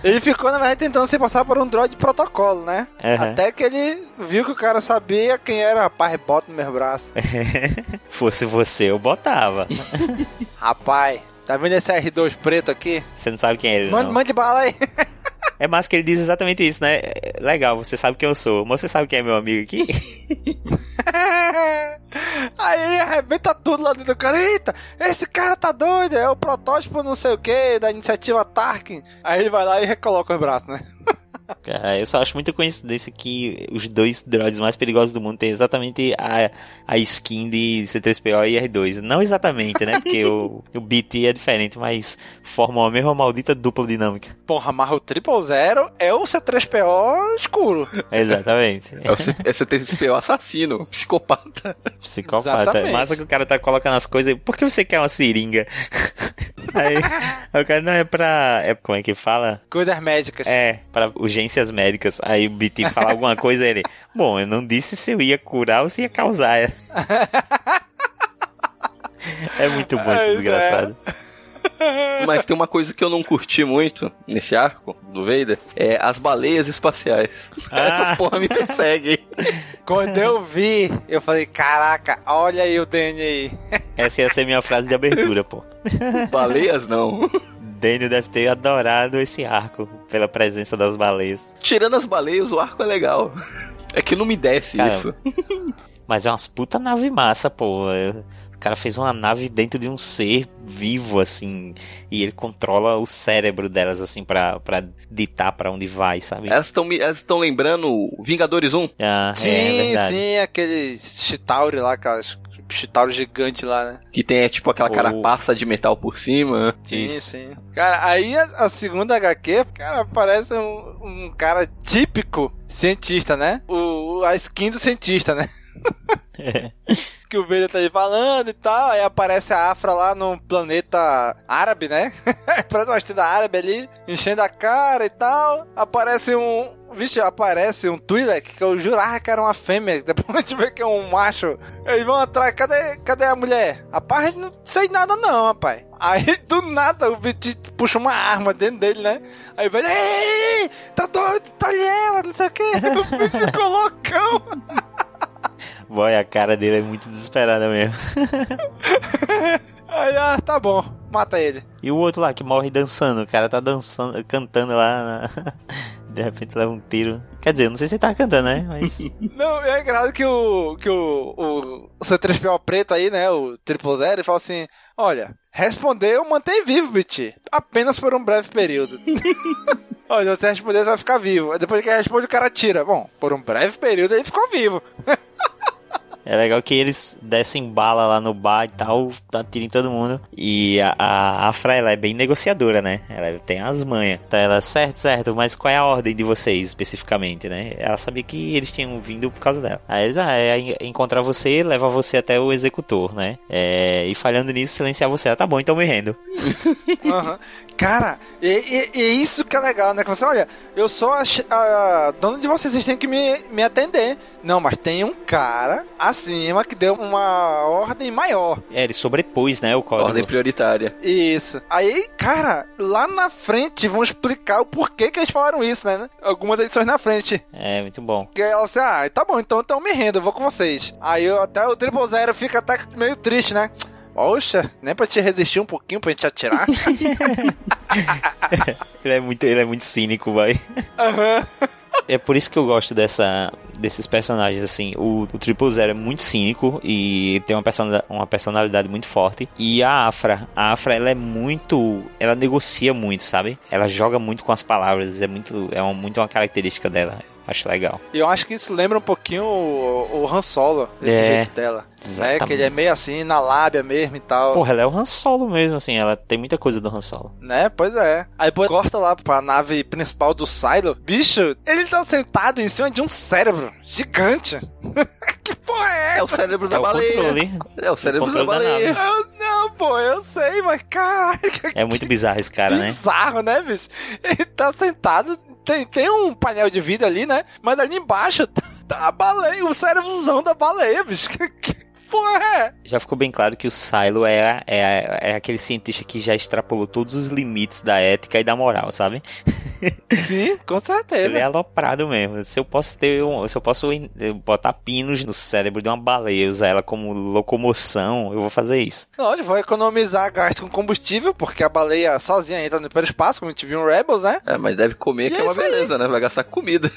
Ele ficou, na verdade, tentando se passar por um droid de protocolo, né? Aham. Até que ele viu que o cara sabia quem era. Rapaz, bota no meu braço. Fosse você, eu botava. Rapaz, tá vendo esse R2 preto aqui? Você não sabe quem é ele, Mande, mande bala aí. É massa que ele diz exatamente isso, né? É Legal, você sabe quem eu sou, mas você sabe quem é meu amigo aqui? Aí ele arrebenta tudo lá dentro do cara. Eita, esse cara tá doido, é o protótipo não sei o que da iniciativa Tarkin. Aí ele vai lá e recoloca os braços, né? Cara, eu só acho muita coincidência que os dois droids mais perigosos do mundo têm exatamente a, a skin de C3PO e R2. Não exatamente, né? Porque o, o BT é diferente, mas formam a mesma maldita dupla dinâmica. Porra, mas o Triple Zero é o C3PO escuro. Exatamente. É o C- é C3PO assassino, psicopata. Psicopata. Exatamente. Massa que o cara tá colocando as coisas. Por que você quer uma seringa? Aí, aí o cara não é pra. É, como é que fala? Coisas médicas. É, para urgências médicas. Aí o BT fala alguma coisa ele. Bom, eu não disse se eu ia curar ou se ia causar. É muito bom esse Pois é. Mas tem uma coisa que eu não curti muito nesse arco do Vader, é as baleias espaciais. Ah. Essas porra me perseguem. Quando eu vi, eu falei, caraca, olha aí o Danny aí. Essa ia ser minha frase de abertura, pô. Baleias não. Daniel deve ter adorado esse arco pela presença das baleias. Tirando as baleias, o arco é legal. É que não me desce Cara, isso. Mas é umas puta nave massa, pô. O cara fez uma nave dentro de um ser vivo, assim. E ele controla o cérebro delas, assim, pra, pra ditar pra onde vai, sabe? Elas estão elas estão lembrando Vingadores 1. Ah, é sim, verdade. sim, aquele Chitauri lá, aquelas Chitauri gigante lá, né? Que tem é, tipo aquela O- carapaça de metal por cima. Sim, Isso. sim. Cara, aí a, a segunda HQ, cara, parece um, um cara típico cientista, né? O, a skin do cientista, né? que o Vader tá aí falando e tal, aí aparece a Afra lá no planeta árabe, né? Parece uma estrela árabe ali, enchendo a cara e tal. Aparece um. Vixe, aparece um Twi'lek que eu jurava que era uma fêmea, depois a gente vê que é um macho. Eles vão atrás, cadê, cadê a mulher? Rapaz, não sei nada não, rapaz. Aí do nada o Viti puxa uma arma dentro dele, né? Aí vai, ei, tá doido, tá ela, não sei o que. O bicho ficou loucão. Boy, a cara dele é muito desesperada mesmo. Aí, ah, tá bom, mata ele. E o outro lá que morre dançando, o cara tá dançando, cantando lá, na- de repente leva um tiro. Quer dizer, não sei se ele tava cantando, né? Mas. Não, é engraçado que o. que o. o, o C3PO preto aí, né? O Triple Zero, ele fala assim: Olha, respondeu, mantém vivo, Biti. Apenas por um breve período. Olha, se você responder, você vai ficar vivo. Depois que ele responde, o cara tira. Bom, por um breve período ele ficou vivo. É legal que eles descem bala lá no bar e tal, atiram em todo mundo. E a, a Afra, ela é bem negociadora, né? Ela tem as manhas. Então ela, certo, certo, mas qual é a ordem de vocês especificamente, né? Ela sabia que eles tinham vindo por causa dela. Aí eles, ah, é en- encontrar você, levar você até o executor, né? É, e falhando nisso, silenciar você. Ah, tá bom, então me rendo. Aham. Cara, e isso que é legal, né? Que você, olha, eu sou a, a de vocês, vocês têm que me, me atender. Não, mas tem um cara acima que deu uma ordem maior. É, ele sobrepôs, né, o código. Ordem prioritária. Isso. Aí, cara, lá na frente vão explicar o porquê que eles falaram isso, né? Algumas edições na frente. É, muito bom. Que ela assim, ah, tá bom, então, então eu me rendo, eu vou com vocês. Aí eu, até o Triple Zero fica até meio triste, né? Poxa, nem pra te resistir um pouquinho pra gente atirar? Ele é muito, ele é muito cínico, vai. Aham. É por isso que eu gosto dessa, desses personagens, assim. O, o Triple Zero é muito cínico e tem uma personalidade, uma personalidade muito forte. E a Afra, a Afra, ela é muito... Ela negocia muito, sabe? Ela joga muito com as palavras, é muito, é uma, muito uma característica dela. Acho legal. E eu acho que isso lembra um pouquinho o, o Han Solo, desse É, jeito dela. É, exatamente. que ele é meio assim, na lábia mesmo e tal. Porra, ela é o Han Solo mesmo, assim. Ela tem muita coisa do Han Solo. Né? Pois é. Aí depois corta lá pra nave principal do Silo. Bicho, ele tá sentado em cima de um cérebro gigante. que porra é essa? É o cérebro da É o baleia. controle. É o cérebro da controle da baleia. Eu- não, pô, eu sei, mas caraca, É muito bizarro esse cara, né? bizarro, né, bicho? Ele tá sentado, tem, tem um painel de vidro ali, né? Mas ali embaixo tá, tá a baleia, o cérebrozão da baleia, bicho. Porra é? Já ficou bem claro que o Silo é, é, é aquele cientista que já extrapolou todos os limites da ética e da moral, sabe? Sim, com certeza. Ele é aloprado mesmo. Se eu posso ter um, se eu posso botar pinos no cérebro de uma baleia e usar ela como locomoção, eu vou fazer isso. Lógico, vou economizar gasto com combustível, porque a baleia sozinha entra no hiperespaço, como a gente viu em Rebels, né? É, mas deve comer, E que é é uma isso aí. beleza, né? Vai gastar comida.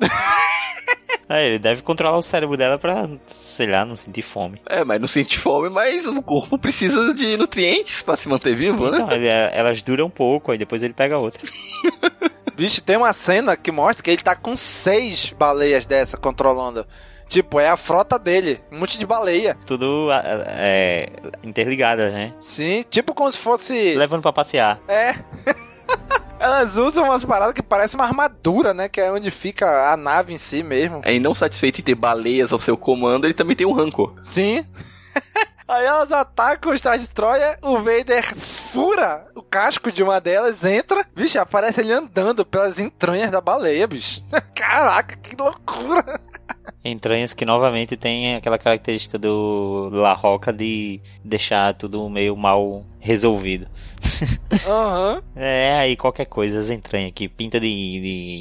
É, ele deve controlar o cérebro dela pra, sei lá, não sentir fome. É, mas não sente fome, mas o corpo precisa de nutrientes pra se manter vivo, né? Então, ele- elas duram um pouco, aí depois ele pega outra. Bicho, tem uma cena que mostra que ele tá com seis baleias dessa controlando. Tipo, é a frota dele, um monte de baleia. Tudo é, interligadas, né? Sim, tipo como se fosse. Levando pra passear. É. Elas usam umas paradas que parecem uma armadura, né? Que é onde fica a nave em si mesmo. É, e não satisfeito em ter baleias ao seu comando, ele também tem um rancor. Sim. Aí elas atacam o Star Destroyer, o Vader fura o casco de uma delas, entra, bicho, aparece ele andando pelas entranhas da baleia, bicho. Caraca, que loucura! Entranhas que novamente tem aquela característica do La Roca de deixar tudo meio mal resolvido. Aham. É, aí qualquer coisa, as entranhas aqui, pinta de,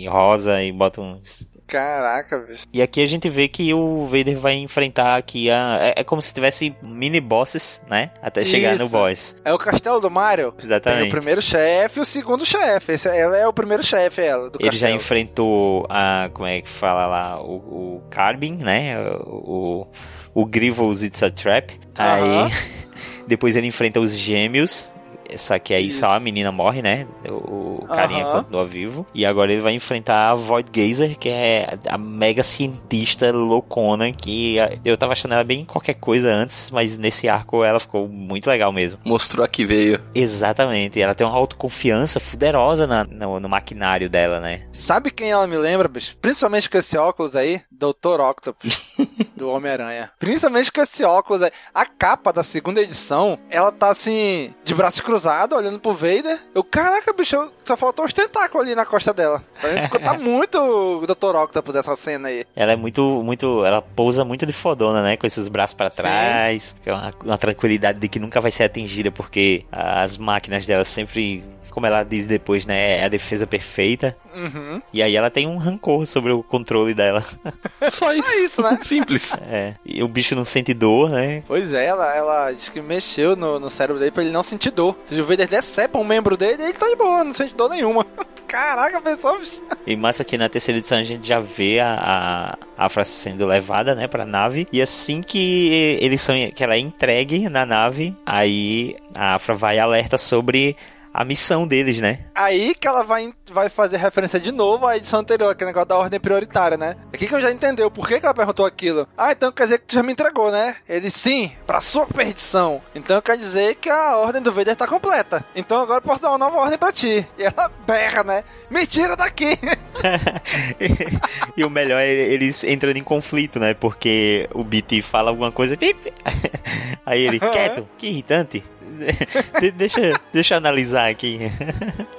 de rosa e bota uns. Caraca, bicho. E aqui a gente vê que o Vader vai enfrentar aqui a. É, é como se tivesse mini bosses, né? Até chegar no Isso. boss. É o castelo do Mario. Exatamente. Tem o primeiro chefe e o segundo chefe. Esse, ela é o primeiro chefe, ela, do Ele já enfrentou a. Como é que fala lá? O, o Carbin, né? O, o Grievous It's a Trap. Aí. Depois ele enfrenta os gêmeos. Só que aí só Isso. a menina morre, né? O, o carinha Aham. continua vivo. E agora ele vai enfrentar a Void Gazer, que é a mega cientista loucona. Que eu tava achando ela bem qualquer coisa antes, mas nesse arco ela ficou muito legal mesmo. Mostrou a que veio. Exatamente. Ela tem uma autoconfiança fuderosa na- no, no maquinário dela, né? Sabe quem ela me lembra, bicho? Principalmente com esse óculos aí, Dr. Octopus, do Homem-Aranha. Principalmente com esse óculos aí. A capa da segunda edição, ela tá assim, de braço cruzado, olhando pro Vader. Eu, caraca, bicho, só faltou os tentáculos ali na costa dela. Pra mim ficou, tá muito o Dr. Octopus essa cena aí. Ela é muito, muito. Ela pousa muito de fodona, né? Com esses braços pra trás. É uma, uma tranquilidade de que nunca vai ser atingida, porque as máquinas dela sempre. Como ela diz depois, né? É a defesa perfeita. Uhum. E aí ela tem um rancor sobre o controle dela. Só isso. É isso, né? Simples. É. E o bicho não sente dor, né? Pois é, ela, ela diz que mexeu no, no cérebro dele pra ele não sentir dor. Se o Vader decepa um membro dele, ele tá de boa, não sente dor nenhuma. Caraca, pessoal. E massa que na terceira edição a gente já vê a, a Afra sendo levada, né, pra nave. E assim que eles são, que ela é entregue na nave, aí a Afra vai e alerta sobre a missão deles, né? Aí que ela vai, vai fazer referência de novo à edição anterior, aquele negócio da ordem prioritária, né? Aqui que eu já entendeu por que, que ela perguntou aquilo. Ah, então quer dizer que tu já me entregou, né? Ele sim, pra sua perdição. Então quer dizer que a ordem do Vader tá completa. Então agora eu posso dar uma nova ordem pra ti. E ela berra, né? Me tira daqui! e o melhor é eles entrando em conflito, né? Porque o BT fala alguma coisa. pip. Aí ele, quieto, que irritante. De- deixa, deixa eu analisar aqui.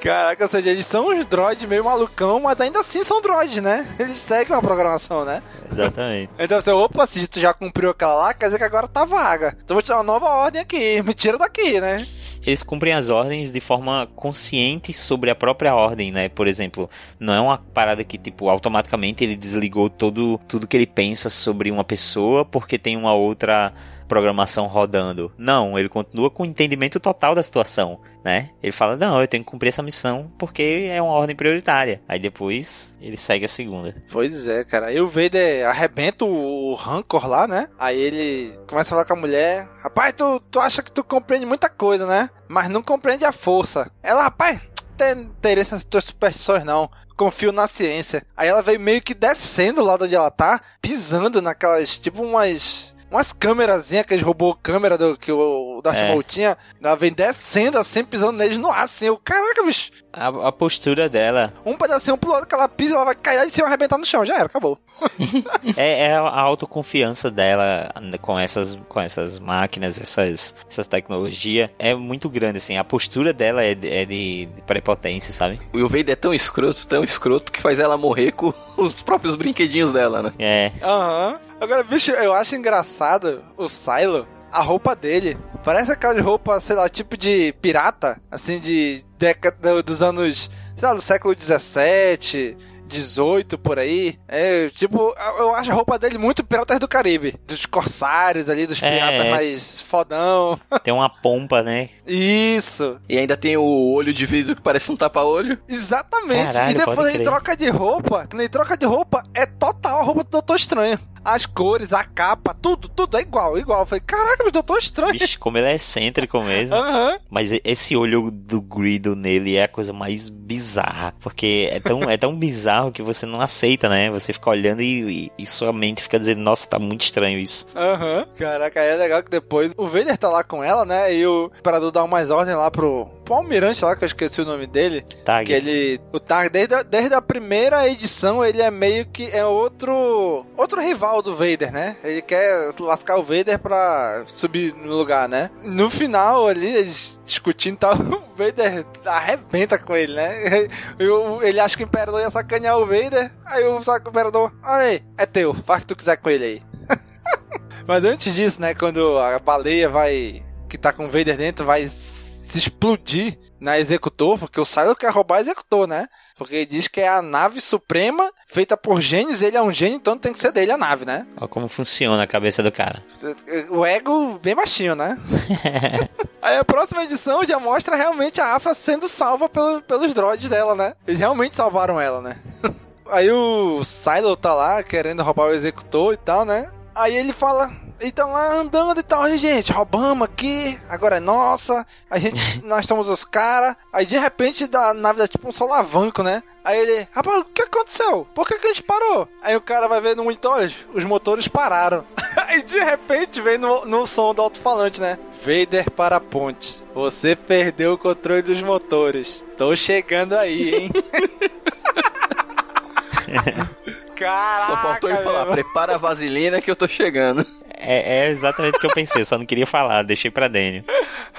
Caraca, ou seja, eles são uns droids meio malucão, mas ainda assim são droids, né? Eles seguem uma programação, né? Exatamente. Então você, opa, se tu já cumpriu aquela lá, quer dizer que agora tá vaga. Então vou te dar uma nova ordem aqui, me tira daqui, né? Eles cumprem as ordens de forma consciente sobre a própria ordem, né? Por exemplo, não é uma parada que, tipo, automaticamente ele desligou todo, tudo que ele pensa sobre uma pessoa porque tem uma outra programação rodando. Não, ele continua com o entendimento total da situação, né? Ele fala, não, eu tenho que cumprir essa missão porque é uma ordem prioritária. Aí depois ele segue a segunda. Pois é, cara. Aí o Vader arrebenta o Rancor lá, né? Aí ele começa a falar com a mulher: Rapaz, tu, tu acha que tu compreende muita coisa, né? Mas não compreende a força. Ela, rapaz, tem interesse nas tuas superstições, não. Confio na ciência. Aí ela veio meio que descendo lá de onde ela tá, pisando naquelas, tipo umas. Umas câmerazinhas, aqueles robô câmera do, que o Darth É. Maul tinha. Ela vem descendo assim, pisando neles no ar, assim. Eu, caraca, bicho. A, a postura dela Um pedacinho pro outro que ela pisa, ela vai cair e arrebentar no chão. Já era, acabou. é, é a autoconfiança dela com essas, com essas máquinas, essas, essas tecnologias, é muito grande, assim. A postura dela é de, é de, de prepotência, sabe? O Vader é tão escroto, tão escroto, que faz ela morrer com os próprios brinquedinhos dela, né? É. Aham. Agora, bicho, eu acho engraçado o Silo, a roupa dele. Parece aquela roupa, sei lá, tipo de pirata, assim, de década dos anos, sei lá, do século 17, 18 por aí. É, tipo, eu acho a roupa dele muito Piratas do Caribe. Dos corsários ali, dos É. piratas mais fodão. Tem uma pompa, né? Isso. E ainda tem o olho de vidro que parece um tapa-olho. Exatamente. Caralho, e depois ele troca de roupa. Quando ele troca de roupa, é total a roupa do Doutor Estranho. As cores, a capa, tudo, tudo é igual, igual. Eu falei, caraca, mas Doutor Estranho. Vixe, como ele é excêntrico mesmo. Aham. Mas esse olho do Greedo nele é a coisa mais bizarra. Porque é tão, é tão bizarro que você não aceita, né? Você fica olhando e, e, e sua mente fica dizendo, nossa, tá muito estranho isso. Aham. Caraca, é legal que depois o Vader tá lá com ela, né? E o Imperador dá umas ordens lá pro, almirante lá, que eu esqueci o nome dele. Tag. Que ele. O Tag, desde, a- desde a primeira edição, ele é meio que. É outro. Outro rival do Vader, né? Ele quer lascar o Vader pra subir no lugar, né? No final ali, eles discutindo e tal, o Vader arrebenta com ele, né? E o- ele acha que o Imperador ia sacanear o Vader. Aí o saca- o Imperador, aí, é teu, faz o que tu quiser com ele aí. Mas antes disso, né, quando a baleia vai. que tá com o Vader dentro, vai se explodir na Executor, porque o Silo quer roubar a Executor, né? Porque ele diz que é a nave suprema feita por gênios, ele é um gênio, então tem que ser dele a nave, né? Olha como funciona a cabeça do cara. O ego bem baixinho, né? Aí a próxima edição já mostra realmente a Afra sendo salva pelo- pelos droids dela, né? Eles realmente salvaram ela, né? Aí o Silo tá lá querendo roubar o executor e tal, né? Aí ele fala. Estão lá andando e tal, "Ai, gente, roubamos aqui, agora é nossa, a gente, nós somos os caras. Aí de repente a nave dá tipo um solavanco, né? Aí ele, rapaz, o que aconteceu? Por que, que a gente parou? Aí o cara vai ver no monitor, os motores pararam. Aí de repente vem no, no som do alto-falante, né? Vader para a ponte. Você perdeu o controle dos motores. Tô chegando aí, hein? Caraca, Só faltou ele falar, prepara a vaselina que eu tô chegando. É, é exatamente o que eu pensei, só não queria falar, deixei pra Daniel.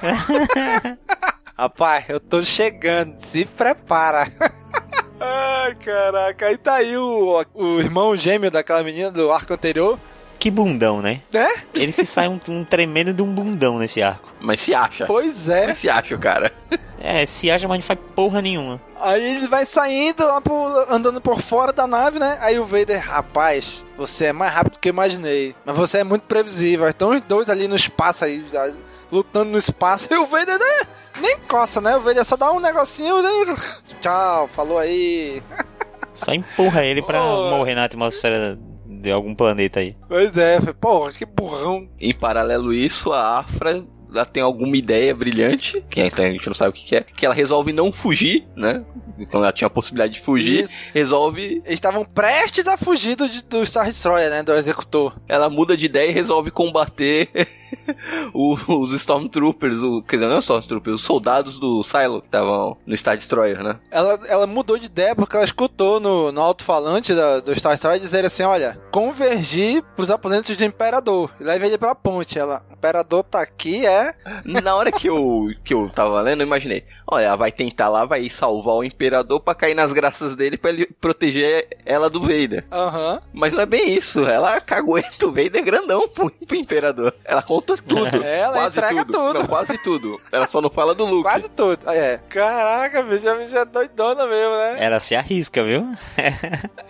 Rapaz, eu tô chegando, se prepara. Ai, caraca. Aí tá aí o, o irmão gêmeo daquela menina do arco anterior. Que bundão, né? Né? Ele se sai um, um tremendo de um bundão nesse arco. Mas se acha. Pois é. Mas se acha, cara. É, se acha, mas não faz porra nenhuma. Aí ele vai saindo lá por, andando por fora da nave, né? Aí o Vader, rapaz, você é mais rápido do que eu imaginei. Mas você é muito previsível. Estão os dois ali no espaço aí, já, lutando no espaço. E o Vader né, nem coça, né? O Vader só dá um negocinho, né? Tchau, falou aí. Só empurra ele pra Oh. morrer na atmosfera de algum planeta aí. Pois é, porra, que burrão. Em paralelo a isso, a Afra ela tem alguma ideia brilhante, que a gente não sabe o que é, que ela resolve não fugir, né? Quando ela tinha a possibilidade de fugir, Isso. resolve. Eles estavam prestes a fugir do, do Star Destroyer, né? Do Executor. Ela muda de ideia e resolve combater o- os Stormtroopers, o, quer dizer, não é os Stormtroopers, os soldados do Silo que estavam no Star Destroyer, né? Ela, ela mudou de ideia porque ela escutou no, no alto-falante do Star Destroyer dizer assim: olha, convergir pros aposentos do Imperador. E leve ele pra ponte. Ela, o Imperador tá aqui, é. Na hora que eu, que eu tava lendo, eu imaginei, olha, ela vai tentar lá, vai salvar o Imperador pra cair nas graças dele pra ele proteger ela do Vader. Aham. Mas não é bem isso. Ela cagueta o Vader grandão pro, pro Imperador. Ela conta tudo. Ela quase entrega tudo. Não, quase tudo. Ela só não fala do Luke. Quase tudo. Ah, É. Caraca, bicho, a bicha é doidona mesmo, né? Ela se arrisca, viu?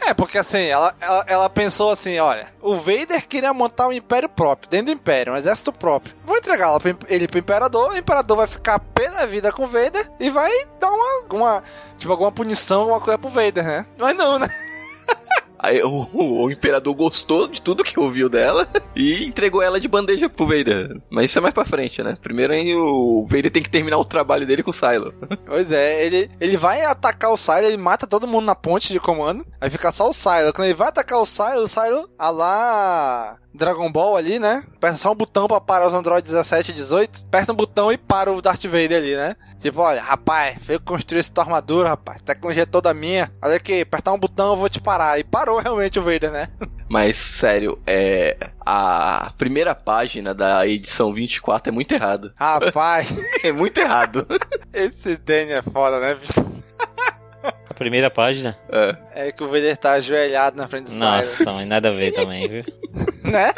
É, porque assim, ela, ela, ela pensou assim: olha, o Vader queria montar um império próprio, dentro do império, um exército próprio. Vou entregar ela pro- ele pro imperador, o imperador vai ficar pé da vida com o Vader e vai dar uma, uma. Tipo, alguma punição, alguma coisa pro Vader, né? Mas não, né? Aí o, o Imperador gostou de tudo que ouviu dela e entregou ela de bandeja pro Vader. Mas isso é mais pra frente, né? Primeiro aí o Vader tem que terminar o trabalho dele com o Silo. Pois é, ele, ele vai atacar o Silo, ele mata todo mundo na ponte de comando, aí fica só o Silo. Quando ele vai atacar o Silo, o Silo, a lá Dragon Ball ali, né? Aperta só um botão pra parar os Android 17 e 18, aperta um botão e para o Darth Vader ali, né? Tipo, olha, rapaz, veio construir essa tua armadura, rapaz, tecnologia toda minha. Olha aqui, apertar um botão eu vou te parar. E parou realmente o Vader, né? Mas, sério, é. A primeira página da edição 24 é muito errada. Rapaz, É muito errado. esse Danny é foda, né, bicho? A primeira página? É. É que o Vader tá ajoelhado na frente do Nossa, mas nada a ver também, viu? né?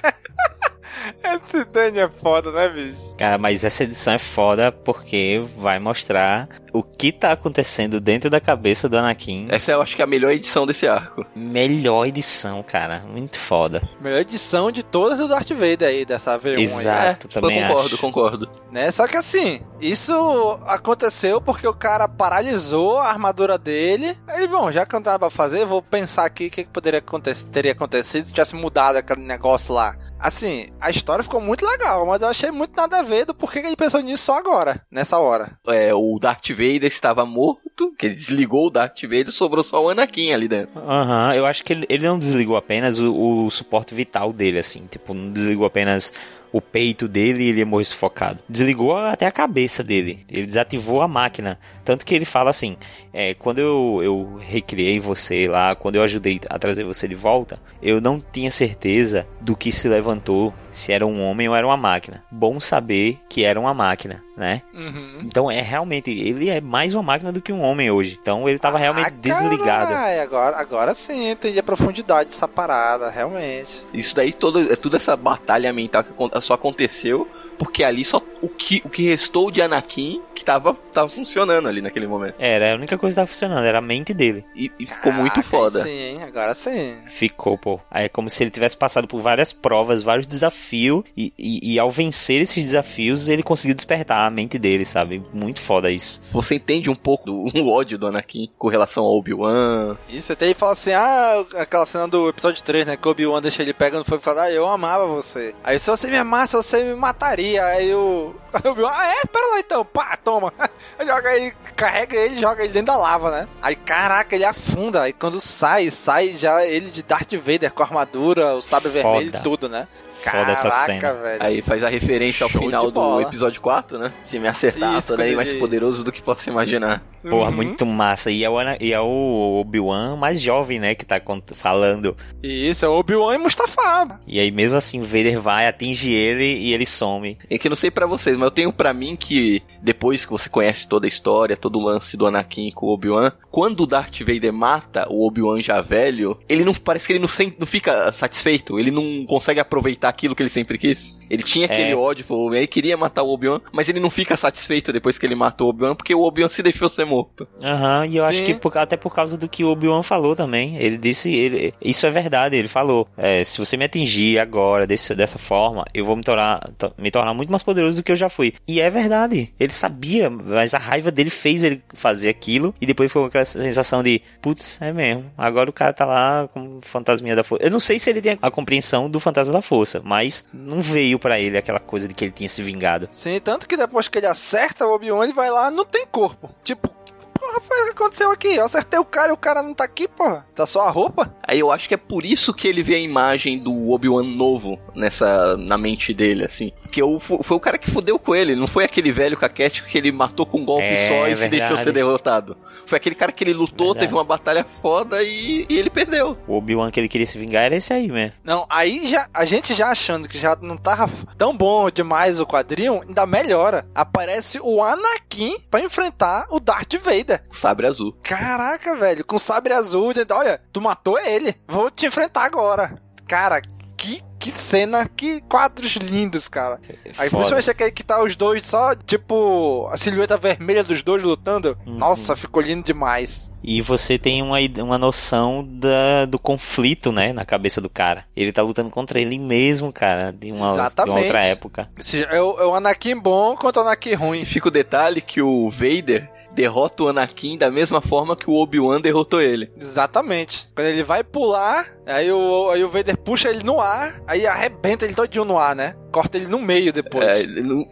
Esse Danny é foda, né, bicho? Cara, mas essa edição é foda porque vai mostrar o que tá acontecendo dentro da cabeça do Anakin. Essa eu acho que é a melhor edição desse arco. Melhor edição, cara. Muito foda. Melhor edição de todas do Darth Vader aí, dessa V1 Exato, aí. também eu concordo, acho. concordo. Né? Só que assim, isso aconteceu porque o cara paralisou a armadura dele. Aí, bom, já que eu não tava pra fazer, vou pensar aqui o que, que poderia acontecer, teria acontecido se tivesse mudado aquele negócio lá. Assim, a história ficou muito legal, mas eu achei muito nada a ver do porquê que ele pensou nisso só agora, nessa hora. É, o Darth Vader estava morto, que ele desligou o Darth Vader, sobrou só o Anakin ali dentro. Aham, eu acho que ele, ele não desligou apenas o, o suporte vital dele, assim. Tipo, não desligou apenas o peito dele e ele morreu sufocado. Desligou até a cabeça dele. Ele desativou a máquina. Tanto que ele fala assim: é, quando eu, eu recriei você lá, quando eu ajudei a trazer você de volta, eu não tinha certeza do que se levantou, se era um homem ou era uma máquina. Bom saber que era uma máquina, né? Uhum. Então é realmente, ele é mais uma máquina do que um homem hoje. Então ele tava realmente desligado. Ai, agora, agora sim, entendi a profundidade dessa parada, realmente. Isso daí, todo, é toda essa batalha mental que acon- só aconteceu porque ali só o que, o que restou de Anakin que tava, tava funcionando ali naquele momento. Era a única coisa que tava funcionando, era a mente dele. E, e ficou muito Caraca, foda. Sim, hein? agora sim. Ficou, pô. Aí é como se ele tivesse passado por várias provas, vários desafios, e, e, e ao vencer esses desafios, ele conseguiu despertar a mente dele, sabe? Muito foda isso. Você entende um pouco do um ódio do Anakin com relação ao Obi-Wan. Isso, até ele fala assim, ah, aquela cena do episódio 3, né, que o Obi-Wan deixa ele pegando fogo e fala, ah, eu amava você. Aí se você me amasse, você me mataria. Aí o aí o Obi-Wan, ah, é? Pera lá então, pá, toma. Joga ele, carrega ele, joga ele dentro da lava, né? Aí, caraca, ele afunda. Aí quando sai, sai já ele de Darth Vader com a armadura, o sabre Foda. vermelho e tudo, né? Foda essa cena. velho. Aí faz a referência ao Show final do episódio 4, né? Se me acertar, Isso, tô daí mais poderoso do que posso imaginar. Porra, Uhum. muito massa. E é o, e é o Obi-Wan mais jovem, né, que tá falando. E isso, é o Obi-Wan e Mustafa. E aí mesmo assim o Vader vai, atinge ele e ele some. É que eu não sei pra vocês, mas eu tenho pra mim que depois que você conhece toda a história, todo o lance do Anakin com o Obi-Wan, quando o Darth Vader mata o Obi-Wan já velho, ele não parece que ele não, sem- não fica satisfeito, ele não consegue aproveitar aquilo que ele sempre quis. Ele tinha aquele É. ódio pro Obi-Wan, ele queria matar o Obi-Wan, mas ele não fica satisfeito depois que ele matou o Obi-Wan, porque o Obi-Wan se deixou ser morto. Aham, e eu acho Sim. que por- até por causa do que o Obi-Wan falou também. Ele disse, ele, isso é verdade, ele falou. é, se você me atingir agora desse, dessa forma, eu vou me tornar, to- me tornar muito mais poderoso do que eu já fui. E é verdade. Ele sabia, mas a raiva dele fez ele fazer aquilo. E depois ficou com aquela sensação de, putz, é mesmo. Agora o cara tá lá como fantasminha da força. Eu não sei se ele tem a compreensão do fantasma da força, mas não veio pra ele aquela coisa de que ele tinha se vingado. Sim, tanto que depois que ele acerta o Obi-Wan, ele vai lá, não tem corpo. Tipo, porra foi o que aconteceu aqui? Eu acertei o cara e o cara não tá aqui, porra. Tá só a roupa? Aí eu acho que é por isso que ele vê a imagem do Obi-Wan novo nessa na mente dele, assim. Porque o, foi o cara que fudeu com ele, não foi aquele velho caquético que ele matou com um golpe É, só e se verdade. deixou ser derrotado. Foi aquele cara que ele lutou, Verdade. teve uma batalha foda e, e ele perdeu. O Obi-Wan que ele queria se vingar era esse aí mesmo. Não, aí já a gente já achando que já não tava tão bom demais o quadrinho, ainda melhora. Aparece o Anakin pra enfrentar o Darth Vader. Sabre azul. Caraca, velho, com sabre azul, olha, tu matou ele, vou te enfrentar agora. Cara, que, que cena, que quadros lindos, cara. Aí Foda. principalmente aquele que tá os dois só, tipo, a silhueta vermelha dos dois lutando. Uhum. Nossa, ficou lindo demais. E você tem uma, uma noção da, do conflito, né, na cabeça do cara. Ele tá lutando contra ele mesmo, cara, de uma, de uma Exatamente. outra época. É o, é o Anakin bom contra o Anakin ruim. Fica o detalhe que o Vader derrota o Anakin da mesma forma que o Obi-Wan derrotou ele. Exatamente. Quando ele vai pular, aí o, aí o Vader puxa ele no ar, aí arrebenta ele todinho no ar, né? Corta ele no meio depois. É,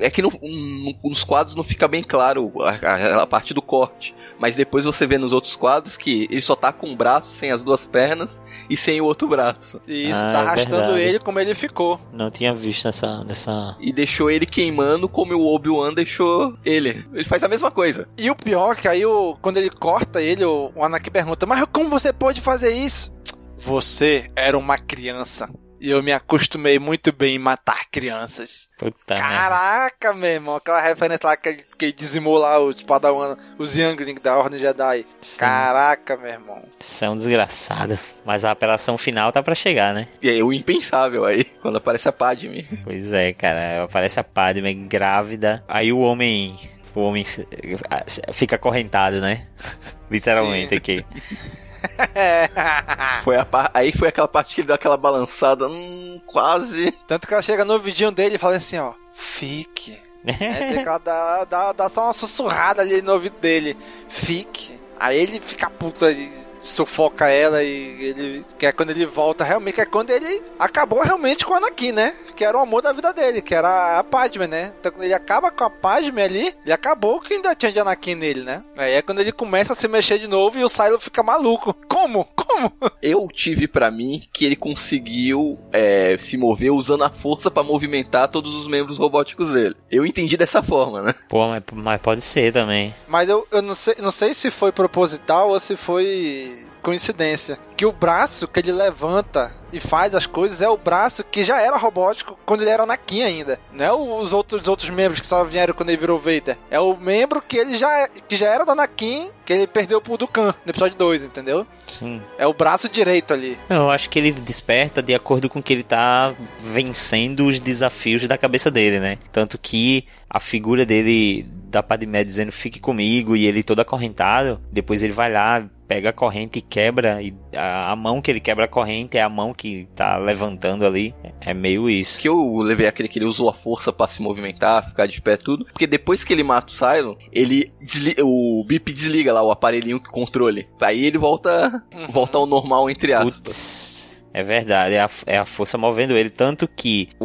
é que no- no- nos quadros não fica bem claro a, a- a parte do corte. Mas depois você vê nos outros quadros que ele só tá com o braço, sem as duas pernas e sem o outro braço. E isso, Ah, tá é arrastando verdade. ele como ele ficou. Não tinha visto nessa. nessa... E deixou ele queimando como o Obi-Wan deixou ele. Ele faz a mesma coisa. E o pior é que aí, o, quando ele corta ele, o, o Anakin pergunta, mas como você pode fazer isso? Você era uma criança. E eu me acostumei muito bem em matar crianças. Puta Caraca, meu irmão, aquela referência lá que que dizimou lá os Padawan, os Youngling da Ordem Jedi. Sim. Caraca, meu irmão. São desgraçado. Mas a apelação final tá pra chegar, né? E aí o impensável aí, quando aparece a Padme. Pois é, cara. Aparece a Padme grávida. Aí o homem. O homem fica acorrentado, né? Literalmente Sim. aqui. Foi a par- Aí foi aquela parte que ele deu aquela balançada, hum, quase. Tanto que ela chega no vidinho dele e fala assim, ó, fique. Que ela dá, dá, dá só uma sussurrada ali no ouvido dele. Fique. Aí ele fica puto e sufoca ela e ele. Que é quando ele volta realmente, que é quando ele acabou realmente com o Anakin, né? Que era o amor da vida dele, que era a Padme, né? Então quando ele acaba com a Padme ali, ele acabou que ainda tinha de Anakin nele, né? Aí é quando ele começa a se mexer de novo e o Silo fica maluco. Como? Como? Eu tive pra mim que ele conseguiu é, se mover usando a força pra movimentar todos os membros robóticos dele. Eu entendi dessa forma, né? Pô, mas, mas pode ser também. Mas eu, eu não, sei, não sei se foi proposital ou se foi coincidência. Que o braço que ele levanta e faz as coisas é o braço que já era robótico quando ele era Anakin ainda. Não é os outros, os outros membros que só vieram quando ele virou Vader. É o membro que ele já, que já era do Anakin, que ele perdeu pro Dukan no episódio 2, entendeu? Sim. É o braço direito ali. Eu acho que ele desperta de acordo com que ele tá vencendo os desafios da cabeça dele, né? Tanto que a figura dele da Padmé dizendo fique comigo e ele todo acorrentado, depois ele vai lá, pega a corrente e quebra e a, a mão que ele quebra a corrente é a mão que tá levantando ali. É meio isso. Que eu levei aquele que ele usou a força pra se movimentar, ficar de pé tudo. Porque depois que ele mata o Cylon, ele desli- o Bip desliga lá o aparelhinho que controle. Aí ele volta, volta ao normal entre aspas. Putz, é verdade, é a, é a força movendo ele. Tanto que o,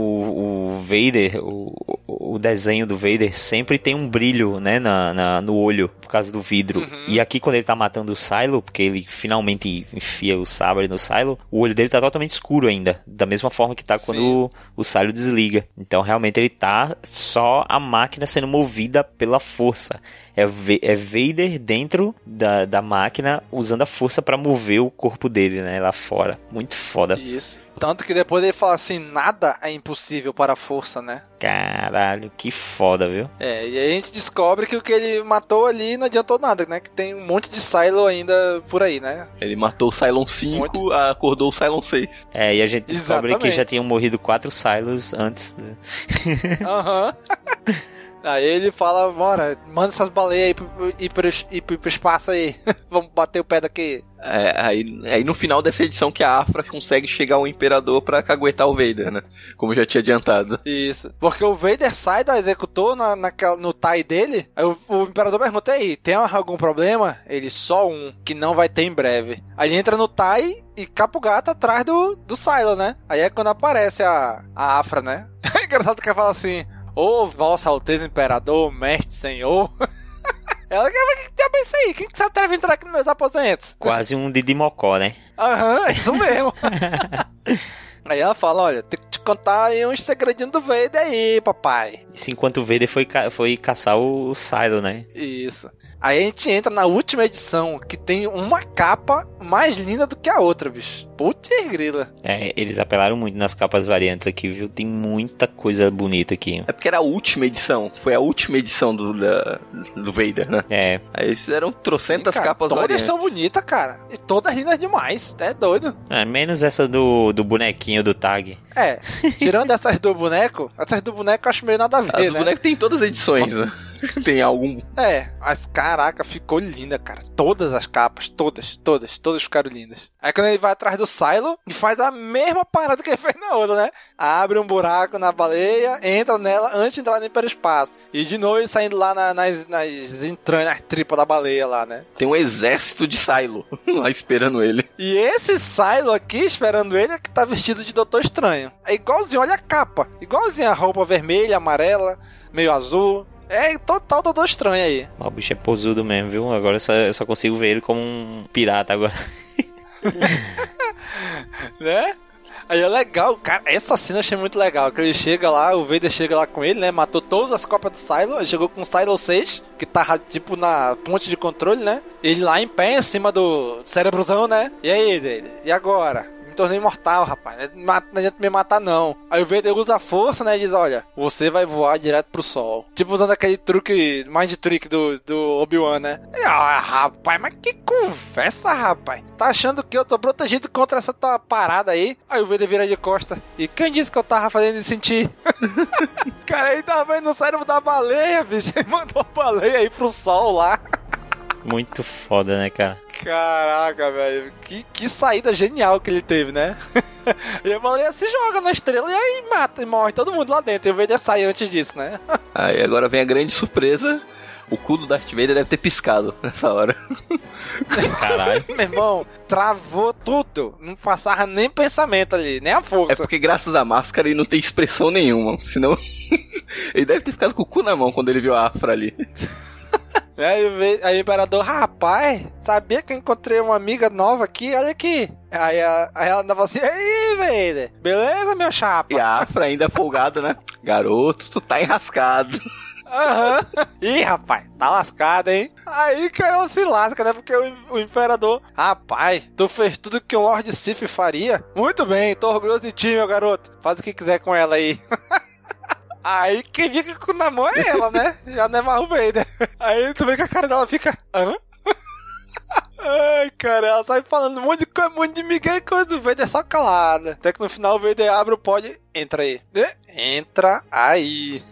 o Vader, o, o desenho do Vader sempre tem um brilho, né, na, na- no olho, por causa do vidro. E aqui, quando ele tá matando o Silo, porque ele finalmente enfia o sabre no Silo, o olho dele tá totalmente escuro ainda. Da mesma forma que tá quando o, o Silo desliga. Então, realmente, ele tá só a máquina sendo movida pela força. É, é Vader dentro da, da máquina usando a força pra mover o corpo dele, né, lá fora. Muito foda. Isso. Tanto que depois ele fala assim, nada é impossível para a força, né? Caralho, que foda, viu? É, e aí a gente descobre que o que ele matou ali não adiantou nada, né? Que tem um monte de Silo ainda por aí, né? Ele matou o Cylon 5, acordou o Cylon 6. É, e a gente descobre que Exatamente. já tinham morrido quatro Silos antes. né? Aham. Aí ele fala, bora, manda essas baleias aí pro, ir, pro, ir pro, espaço aí. Vamos bater o pé daqui. É, aí, aí no final dessa edição que a Afra consegue chegar ao Imperador pra caguetar o Vader, né? Como eu já tinha adiantado. Isso. Porque o Vader sai da executor na, naquela, no TIE dele. Aí o, o Imperador pergunta aí, tem algum problema? Ele, só um, que não vai ter em breve. Aí ele entra no TIE e capa o gato atrás do, do Silo, né? Aí é quando aparece a, a Afra, né? É engraçado que ela fala assim, ô Vossa Alteza Imperador, Mestre Senhor... Ela quer que diabo é isso aí? Quem que se atreve a entrar aqui nos meus aposentos? Quase um Didi Mocó, né? Aham, é isso mesmo. aí ela fala, olha, tem que te contar aí uns segredinhos do Vader aí, papai. Isso enquanto o Vader foi, ca- foi caçar o, o Silo, né? Isso. Aí a gente entra na última edição, que tem uma capa mais linda do que a outra, bicho. Putz grila. É, eles apelaram muito nas capas variantes aqui, viu? Tem muita coisa bonita aqui. É porque era a última edição. Foi a última edição do, da- do Vader, né? É. Aí eles fizeram trocentas Cara, capas todas variantes. são bonitas, cara. E todas lindas demais. É doido. É, menos essa do, do bonequinho do tag. É, tirando essas do boneco, essas do boneco eu acho meio nada a ver, As né? bonecas tem todas as edições, né? Tem algum. É, mas caraca, ficou linda, cara. Todas as capas, todas, todas, todas ficaram lindas. Aí quando ele vai atrás do Silo e faz a mesma parada que ele fez na outra, né? Abre um buraco na baleia, entra nela antes de entrar no hiperespaço. E de novo ele saindo lá na- nas, nas entranhas, nas tripas da baleia lá, né? Tem um exército de Silo lá esperando ele. E esse Silo aqui, esperando ele, é que tá vestido de Doutor Estranho. É igualzinho, olha a capa. Igualzinho a roupa vermelha, amarela, meio azul. É total Doutor Estranho aí. O bicho é posudo mesmo, viu? Agora eu só, eu só consigo ver ele como um pirata agora. né? Aí é legal, cara, essa cena eu achei muito legal, que ele chega lá, o Vader chega lá com ele, né, matou todas as copas do Silo, chegou com o Silo 6, que tá tipo na ponte de controle, né, ele lá em pé, em cima do cérebrozão, né, e aí, Vader, e agora? Tornei imortal, rapaz. Não adianta me matar, não. Aí o Vader usa a força, né? E diz: Olha, você vai voar direto pro sol. Tipo usando aquele truque, mind trick do, do Obi-Wan, né? E, ah, rapaz, mas que conversa, rapaz. Tá achando que eu tô protegido contra essa tua parada aí? Aí o Vader vira de costa. E quem disse que eu tava fazendo de sentir? Cara, aí tava vendo o cérebro da baleia, bicho. Ele mandou a baleia aí pro sol lá. Muito foda, né, cara? Caraca, velho. Que, que saída genial que ele teve, né? e a baleia se joga na estrela e aí mata e morre todo mundo lá dentro. E o Vader sai antes disso, né? aí agora vem a grande surpresa. O cu do Darth Vader deve ter piscado nessa hora. Caralho. Meu irmão, travou tudo. Não passava nem pensamento ali, nem a força. É porque graças à máscara ele não tem expressão nenhuma. Senão. ele deve ter ficado com o cu na mão quando ele viu a Afra ali. Aí, aí o imperador, rapaz, sabia que eu encontrei uma amiga nova aqui? Olha aqui. Aí, a, aí ela andava assim, aí, Vader, beleza, meu chapa? E a Afra ainda folgado, né? Garoto, tu tá enrascado. Aham. Uhum. Ih, rapaz, tá lascado, hein? Aí caiu se lasca, né? Porque o, o, imperador, rapaz, tu fez tudo que um Lord Sif faria? Muito bem, tô orgulhoso de ti, meu garoto. Faz o que quiser com ela aí. Aí quem fica com na mão é ela, né? Já não é mais o Vader. Aí tu vê que a cara dela fica. Hã? Ai, cara, ela sai falando um monte de coisa, um monte de migué e coisa. O Vader é só calada. Até que no final o Vader abre o pod. Entra aí. Entra aí.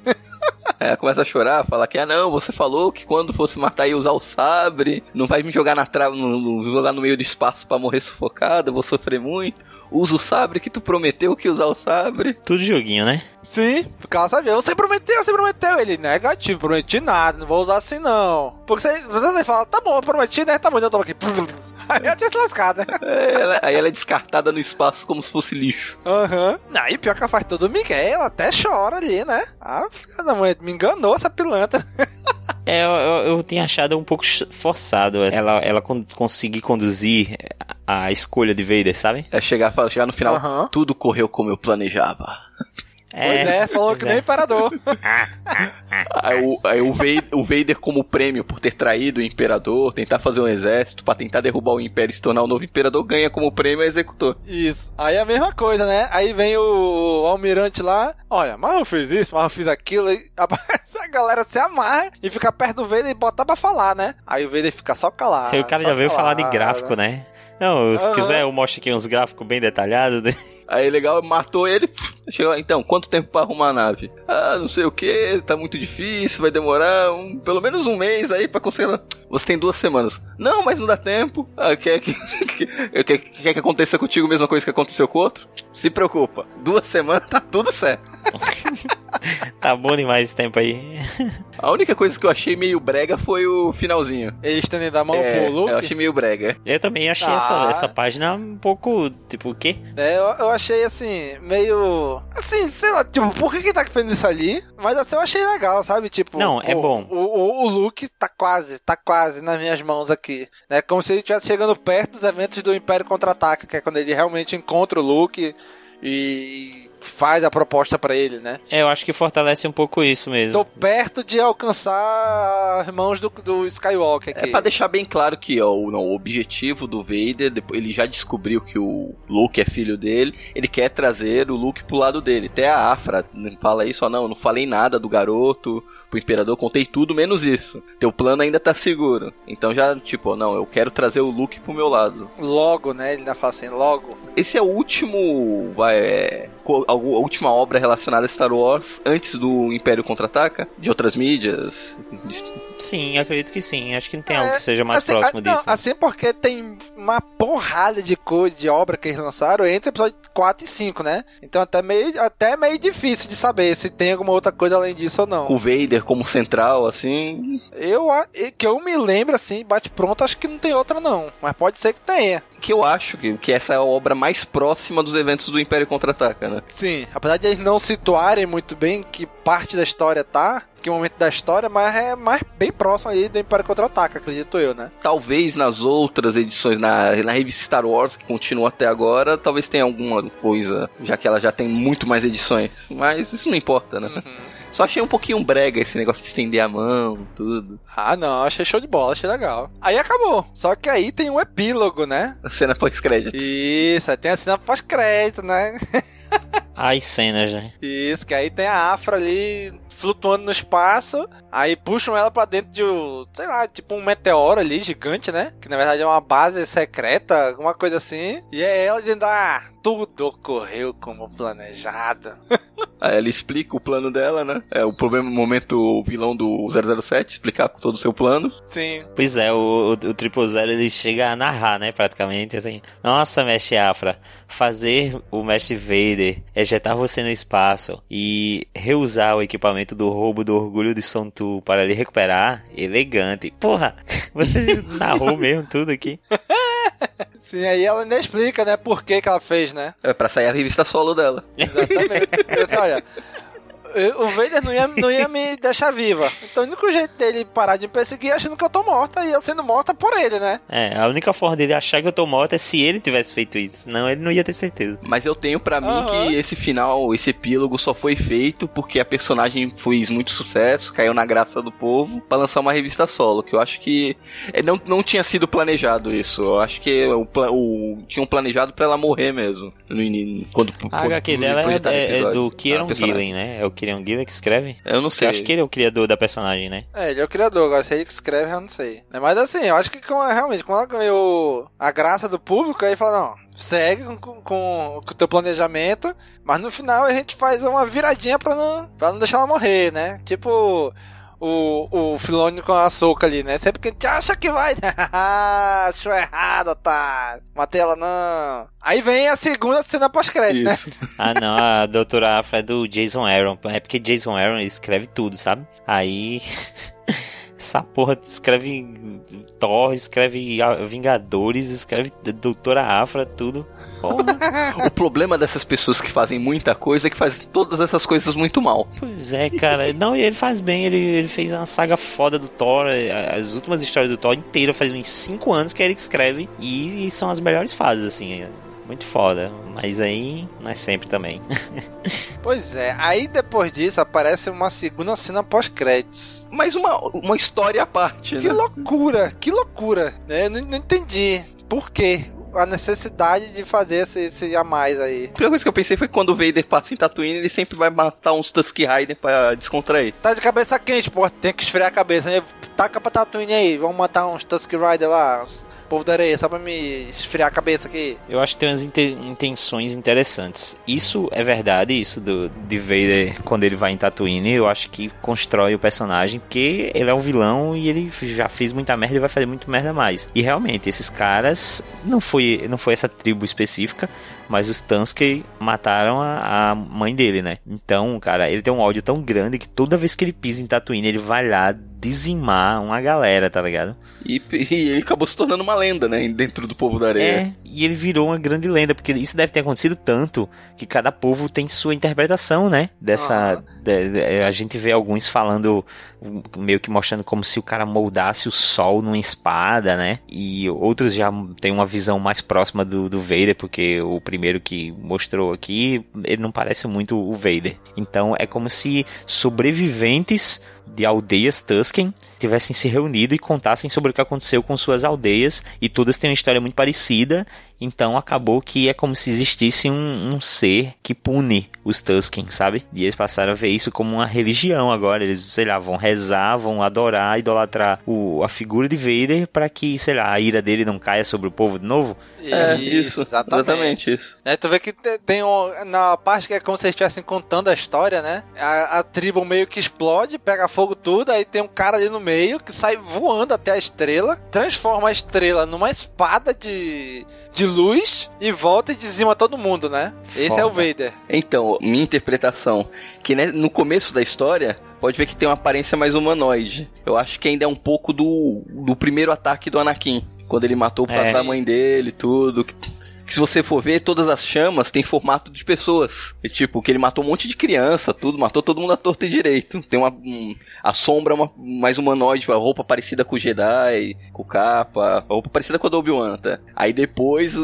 É, começa a chorar, fala que, ah não, você falou que quando fosse matar ia usar o sabre, não vai me jogar na no, jogar no meio do espaço para morrer sufocado, eu vou sofrer muito. Usa o sabre que tu prometeu que ia usar o sabre. Tudo joguinho, né? Sim, porque ela sabia, você prometeu, você prometeu. Ele, negativo, prometi nada, não vou usar assim não. Porque você, você fala, tá bom, eu prometi, né? Tá bom, eu tô aqui. Aí ela tinha se lascado, né? É, ela, aí ela é descartada no espaço como se fosse lixo. Aham. Uhum. Aí pior que ela faz todo o Miguel, ela até chora ali, né? Ah, filha da mãe, me enganou essa pilantra. É, eu, eu, tinha achado um pouco forçado ela, ela conseguir conduzir a escolha de Vader, sabe? É chegar, chegar no final, uhum. tudo correu como eu planejava. É, pois é, falou que nem imperador. aí, o, aí o, Vader, o Vader, como prêmio por ter traído o imperador, tentar fazer um exército para tentar derrubar o império e se tornar o novo imperador, ganha como prêmio a executor. Isso. Aí é a mesma coisa, né? Aí vem o almirante lá, olha, mas eu fiz isso, mas eu fiz aquilo, e a galera se amarra e fica perto do Vader e bota pra falar, né? Aí o Vader fica só calado. Aí o cara já veio falar de gráfico, né? Não, se uhum. quiser eu mostro aqui uns gráficos bem detalhados. Né? Aí legal, matou ele. Chegou, então, quanto tempo para arrumar a nave? Ah, não sei o que, tá muito difícil, vai demorar um, pelo menos um mês aí para conseguir. Você tem duas semanas. Não, mas não dá tempo. Ah, quer que, quer, quer, quer que aconteça contigo a mesma coisa que aconteceu com o outro? Se preocupa. Duas semanas tá tudo certo. tá bom demais esse tempo aí. A única coisa que eu achei meio brega foi o finalzinho. Ele estendendo a mão é, pro Luke? Eu achei meio brega. Eu também achei ah. essa, essa página um pouco, tipo, o quê? É, eu, eu achei assim, meio. Assim, sei lá, tipo, por que que tá fazendo isso ali? Mas até eu achei legal, sabe? Tipo. Não, é bom. O, o, o Luke tá quase, tá quase nas minhas mãos aqui. Né? Como se ele estivesse chegando perto dos eventos do Império Contra-Ataca, que é quando ele realmente encontra o Luke e faz a proposta para ele, né? É, eu acho que fortalece um pouco isso mesmo. Tô perto de alcançar as mãos do, do Skywalker aqui. É pra deixar bem claro que ó, o, não, o objetivo do Vader, ele já descobriu que o Luke é filho dele, ele quer trazer o Luke pro lado dele. Até a Afra fala isso, ó, não, eu não falei nada do garoto, pro Imperador, contei tudo menos isso. Teu plano ainda tá seguro. Então já, tipo, não, eu quero trazer o Luke pro meu lado. Logo, né? Ele ainda fala assim, logo. Esse é o último, vai, é, a última obra relacionada a Star Wars antes do Império Contra-Ataca? De outras mídias? Sim, acredito que sim. Acho que não tem é, algo que seja mais assim, próximo a, disso. Não, assim porque tem uma porrada de coisa, de obra que eles lançaram entre episódio 4 e 5, né? Então até meio, até meio difícil de saber se tem alguma outra coisa além disso ou não. O Vader como central, assim... Eu, que eu me lembro, assim, bate pronto, acho que não tem outra não. Mas pode ser que tenha que eu acho que, que essa é a obra mais próxima dos eventos do Império Contra-Ataca, né? Sim, apesar de eles não situarem muito bem que parte da história tá, que momento da história, mas é mais bem próximo aí do Império Contra-Ataca, acredito eu, né? Talvez nas outras edições, na, na revista Star Wars, que continua até agora, talvez tenha alguma coisa, já que ela já tem muito mais edições. Mas isso não importa, né? Uhum. Só achei um pouquinho brega esse negócio de estender a mão, tudo. Ah, não, achei show de bola, achei legal. Aí acabou. Só que aí tem um epílogo, né? A cena pós-crédito. Isso, aí tem a cena pós-crédito, né? As cenas, né? Isso, que aí tem a Afra ali flutuando no espaço, aí puxam ela pra dentro de, um, sei lá, tipo um meteoro ali gigante, né? Que na verdade é uma base secreta, alguma coisa assim. E é ela dizendo, ah, tudo ocorreu como planejado. Aí ela explica o plano dela, né? É o problema, momento, o vilão do 007, explicar todo o seu plano. Sim. Pois é, o, o, o Triple Zero ele chega a narrar, né? Praticamente assim. Nossa, mestre Afra, fazer o mestre Vader ejetar você no espaço e reusar o equipamento do roubo do orgulho de Sontu para lhe recuperar, elegante. Porra, você narrou mesmo tudo aqui. Sim, aí ela ainda explica, né, por que que ela fez, né? É pra sair a revista solo dela. Exatamente. Pensa, olha, o Vader não ia, não ia me deixar viva. Então o único jeito dele parar de me perseguir é achando que eu tô morta e eu sendo morta por ele, né? É, a única forma dele achar que eu tô morta é se ele tivesse feito isso. Senão ele não ia ter certeza. Mas eu tenho para mim que esse final, esse epílogo só foi feito porque a personagem fez muito sucesso, caiu na graça do povo, pra lançar uma revista solo. Que eu acho que é, não, não tinha sido planejado isso. Eu acho que o, o tinham planejado para ela morrer mesmo. No, quando, a HQ dela é, é, é, do Kieron Gillen, né? É o Kieron Gillen que escreve? Eu não sei. Eu acho que ele é o criador da personagem, né? É, ele é o criador, agora se ele que escreve, eu não sei. Mas assim, eu acho que realmente, quando ela ganhou a graça do público, aí fala, não, segue com, com, com o teu planejamento, mas no final a gente faz uma viradinha pra não, pra não deixar ela morrer, né? Tipo, o, o Filone com a soca ali, né? Sempre que a gente acha que vai. Achou errado, otário. Matei ela, não. Aí vem a segunda cena pós-crédito, né? ah, não. A doutora Afra é do Jason Aaron. É porque Jason Aaron escreve tudo, sabe? Aí. Essa porra escreve Thor, escreve Vingadores, escreve Doutora Afra, tudo. o problema dessas pessoas que fazem muita coisa é que fazem todas essas coisas muito mal. Pois é, cara. Não, e ele faz bem. Ele, ele fez uma saga foda do Thor. As últimas histórias do Thor inteira faz uns 5 anos que ele escreve. E, e são as melhores fases, assim muito foda, mas aí não é sempre também. pois é, aí depois disso aparece uma segunda cena pós-créditos. Mais uma, uma história à parte, Que né? loucura, que loucura, né? Eu não, não entendi por quê a necessidade de fazer esse, esse, a mais aí. A primeira coisa que eu pensei foi que quando o Vader passa em Tatooine, ele sempre vai matar uns Tusk Rider pra descontrair. Tá de cabeça quente, pô, tem que esfriar a cabeça. Né? Taca pra Tatooine aí, vamos matar uns Tusk Rider lá, uns povo da areia, só pra me esfriar a cabeça aqui. Eu acho que tem umas intenções interessantes. Isso é verdade, isso do, de Vader quando ele vai em Tatooine, eu acho que constrói o personagem, porque ele é um vilão e ele já fez muita merda e vai fazer muito merda mais. E realmente, esses caras, não foi, não foi essa tribo específica, mas os Tansky mataram a, a, mãe dele, né? Então, cara, ele tem um ódio tão grande que toda vez que ele pisa em Tatooine, ele vai lá dizimar uma galera, tá ligado? E, e, ele acabou se tornando uma lenda, né? Dentro do povo da areia. É, e ele virou uma grande lenda, porque isso deve ter acontecido tanto que cada povo tem sua interpretação, né? Dessa. De, de, a gente vê alguns falando, meio que mostrando como se o cara moldasse o sol numa espada, né? E outros já têm uma visão mais próxima do, do Vader, porque o primeiro que mostrou aqui, ele não parece muito o Vader. Então é como se sobreviventes de aldeias Tusken tivessem se reunido e contassem sobre o que aconteceu com suas aldeias e todas têm uma história muito parecida. Então acabou que é como se existisse um, um ser que pune os Tusken, sabe? E eles passaram a ver isso como uma religião agora. Eles, sei lá, vão rezar, vão adorar, idolatrar o, a figura de Vader para que, sei lá, a ira dele não caia sobre o povo de novo. É, isso, exatamente. exatamente isso. É, tu vê que tem um, na parte que é como se eles estivessem contando a história, né? A, a tribo meio que explode, pega fogo tudo, aí tem um cara ali no meio que sai voando até a estrela, transforma a estrela numa espada de de luz e volta e dizima todo mundo, né? Esse Foda. é o Vader. Então, minha interpretação, que né, no começo da história, pode ver que tem uma aparência mais humanoide. Eu acho que ainda é um pouco do, do primeiro ataque do Anakin. Quando ele matou o é. da mãe dele tudo. Que se você for ver, todas as chamas têm formato de pessoas. E, tipo, que ele matou um monte de criança, tudo, matou todo mundo à torta e direito. Tem uma. Um, a sombra é uma, mais humanoide, a roupa parecida com o Jedi, com o capa, a roupa parecida com a do Obi-Wan, tá? Aí depois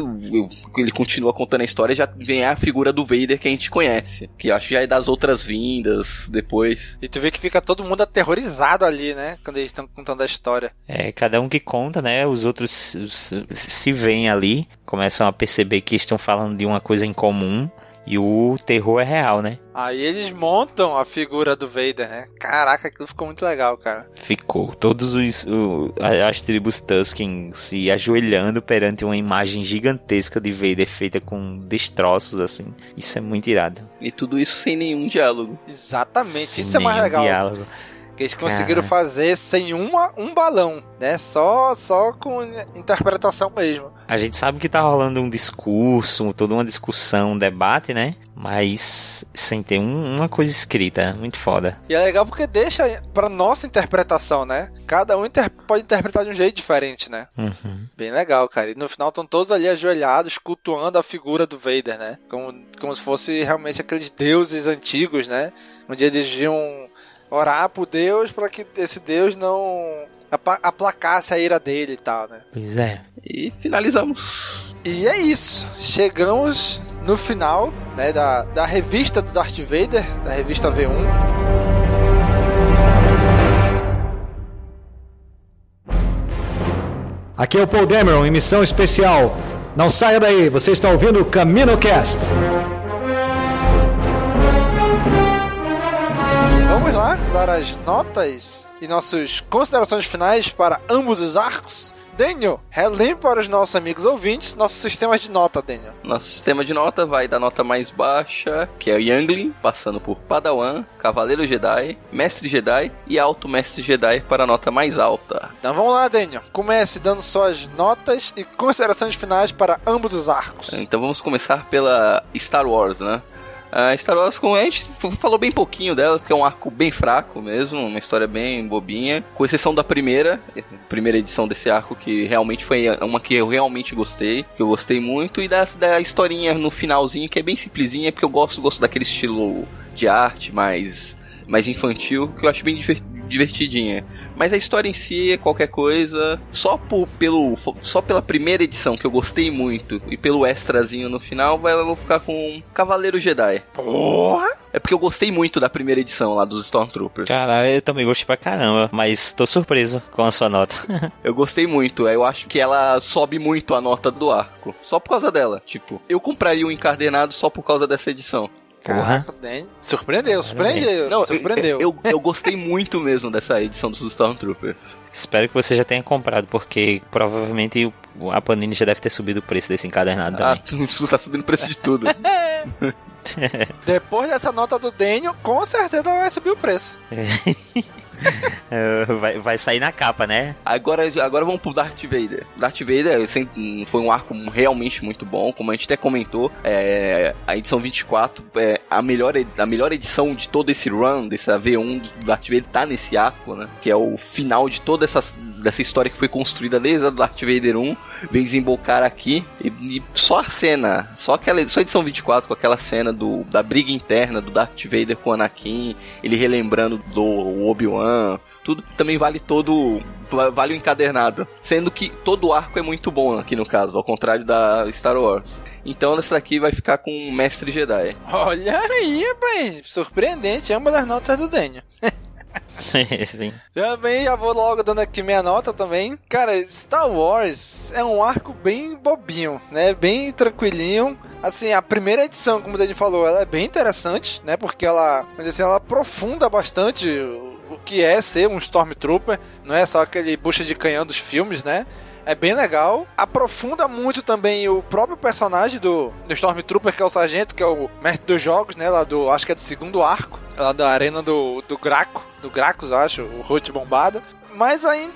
ele continua contando a história já vem a figura do Vader que a gente conhece. Que eu acho que já é das outras vindas depois. E tu vê que fica todo mundo aterrorizado ali, né? Quando eles estão contando a história. É, cada um que conta, né? Os outros se veem ali, começam a perceber que estão falando de uma coisa em comum. E o terror é real, né? Aí eles montam a figura do Vader, né? Caraca, aquilo ficou muito legal, cara. Ficou. Todos os o, as tribos Tusken se ajoelhando perante uma imagem gigantesca de Vader feita com destroços, assim. Isso é muito irado. E tudo isso sem nenhum diálogo. Exatamente. Sem isso é mais legal. Diálogo. Que eles conseguiram fazer sem uma, um balão, né? Só, só com interpretação mesmo. A gente sabe que tá rolando um discurso, toda uma discussão, um debate, né? Mas sem ter um, uma coisa escrita, muito foda. E é legal porque deixa pra nossa interpretação, né? Cada um inter pode interpretar de um jeito diferente, né? Uhum. Bem legal, cara. E no final estão todos ali ajoelhados, cultuando a figura do Vader, né? Como, como se fosse realmente aqueles deuses antigos, né? Onde eles iam orar pro Deus para que esse Deus não aplacasse a ira dele e tal, né? Pois é. E finalizamos. E é isso. Chegamos no final né, da, da revista do Darth Vader, da revista V1. Aqui é o Paul Dameron em missão especial. Não saia daí, você está ouvindo o CaminoCast. Vamos dar as notas e nossas considerações finais para ambos os arcos. Daniel, relembra para os nossos amigos ouvintes nossos sistemas de nota, Daniel. Nosso sistema de nota vai da nota mais baixa, que é o Youngling, passando por Padawan, Cavaleiro Jedi, Mestre Jedi e Alto Mestre Jedi para a nota mais alta. Então vamos lá, Daniel. Comece dando suas notas e considerações finais para ambos os arcos. Então vamos começar pela Star Wars, né? A Star Wars, como a gente falou bem pouquinho dela, porque é um arco bem fraco mesmo, uma história bem bobinha, com exceção da primeira, primeira edição desse arco, que realmente foi uma que eu realmente gostei, que eu gostei muito, e da, da historinha no finalzinho, que é bem simplesinha, porque eu gosto, gosto daquele estilo de arte mais, mais infantil, que eu acho bem divertidinha. Mas a história em si é qualquer coisa. Só por, pelo, só pela primeira edição, que eu gostei muito, e pelo extrazinho no final, vai, eu vou ficar com Cavaleiro Jedi. Porra! É porque eu gostei muito da primeira edição lá dos Stormtroopers. Cara, eu também gostei pra caramba, mas tô surpreso com a sua nota. eu gostei muito, eu acho que ela sobe muito a nota do arco. Só por causa dela. Tipo, eu compraria um encadernado só por causa dessa edição. Caraca, surpreendeu, surpreendeu. Não, surpreendeu. Eu, eu, eu, gostei muito mesmo dessa edição dos Stormtroopers. Espero que você já tenha comprado, porque provavelmente a Panini já deve ter subido o preço desse encadernado ah, também. Ah, tá subindo o preço de tudo. Depois dessa nota do Daniel, com certeza vai subir o preço. vai, vai sair na capa, né? Agora, agora vamos pro Darth Vader. Darth Vader foi um arco realmente muito bom, como a gente até comentou. É, a edição 24 é a melhor, a melhor edição de todo esse run, desse V1 do Darth Vader, tá nesse arco, né? Que é o final de toda essa dessa história que foi construída desde a Darth Vader 1, veio desembocar aqui. E, e, só a cena, só aquela só a edição 24 com aquela cena do, da briga interna do Darth Vader com o Anakin, ele relembrando do Obi-Wan tudo também vale todo. Vale o encadernado. Sendo que todo arco é muito bom aqui no caso, ao contrário da Star Wars. Então essa daqui vai ficar com o Mestre Jedi. Olha aí, rapaz. Surpreendente, ambas as notas do Daniel. Sim, sim. Também já vou logo dando aqui minha nota também. Cara, Star Wars é um arco bem bobinho, né? Bem tranquilinho. Assim, a primeira edição, como o Dani falou, ela é bem interessante, né? Porque ela, assim, ela aprofunda bastante que é ser um Stormtrooper, não é só aquele bucha de canhão dos filmes, né? É bem legal. Aprofunda muito também o próprio personagem do, do Stormtrooper, que é o sargento, que é o mestre dos jogos, né? Lá do. Acho que é do segundo arco. Lá da arena do, do Graco. Do Gracos, acho, o Rote bombado. Mas aí,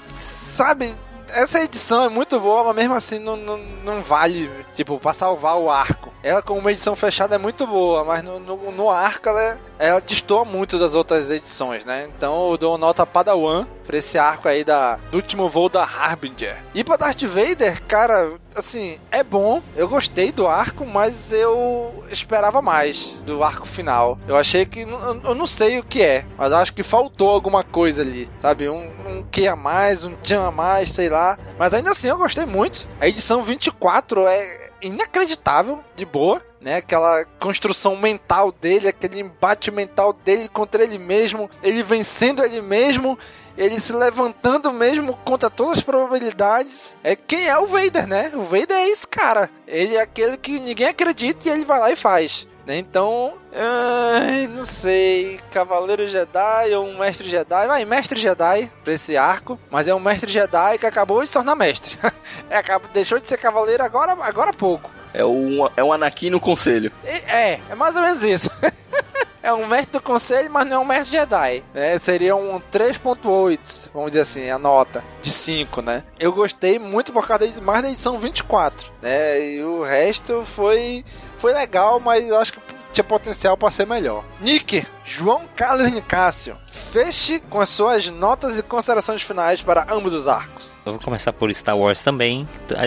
sabe, essa edição é muito boa, mas mesmo assim não, não, não vale, tipo, pra salvar o arco. Ela como uma edição fechada é muito boa, mas no, no, no arco ela, ela destoa muito das outras edições, né? Então eu dou nota Padawan pra esse arco aí da, do último voo da Harbinger. E pra Darth Vader, cara, assim, é bom, eu gostei do arco, mas eu esperava mais do arco final. Eu achei que, eu não sei o que é, mas acho que faltou alguma coisa ali, sabe? Um, um que a mais, um tchan a mais, sei lá. Mas ainda assim eu gostei muito. A edição 24 é inacreditável, de boa, né? Aquela construção mental dele, aquele embate mental dele contra ele mesmo, ele vencendo ele mesmo, ele se levantando mesmo contra todas as probabilidades. É quem é o Vader, né? O Vader é esse cara. Ele é aquele que ninguém acredita e ele vai lá e faz. Então, ai, não sei, Cavaleiro Jedi ou um Mestre Jedi, vai, Mestre Jedi pra esse arco, mas é um Mestre Jedi que acabou de se tornar mestre. é, deixou de ser Cavaleiro agora, agora há pouco. É um, é um Anakin no conselho. É, é mais ou menos isso. é um mestre do conselho, mas não é um mestre Jedi. Né? Seria um 3.8, vamos dizer assim, a nota de 5, né? Eu gostei muito por causa de, mais da edição 24, né? E o resto foi foi legal, mas eu acho que tinha potencial para ser melhor. Nick, João Carlos Nicásio, feche com as suas notas e considerações finais para ambos os arcos. Eu vou começar por Star Wars também.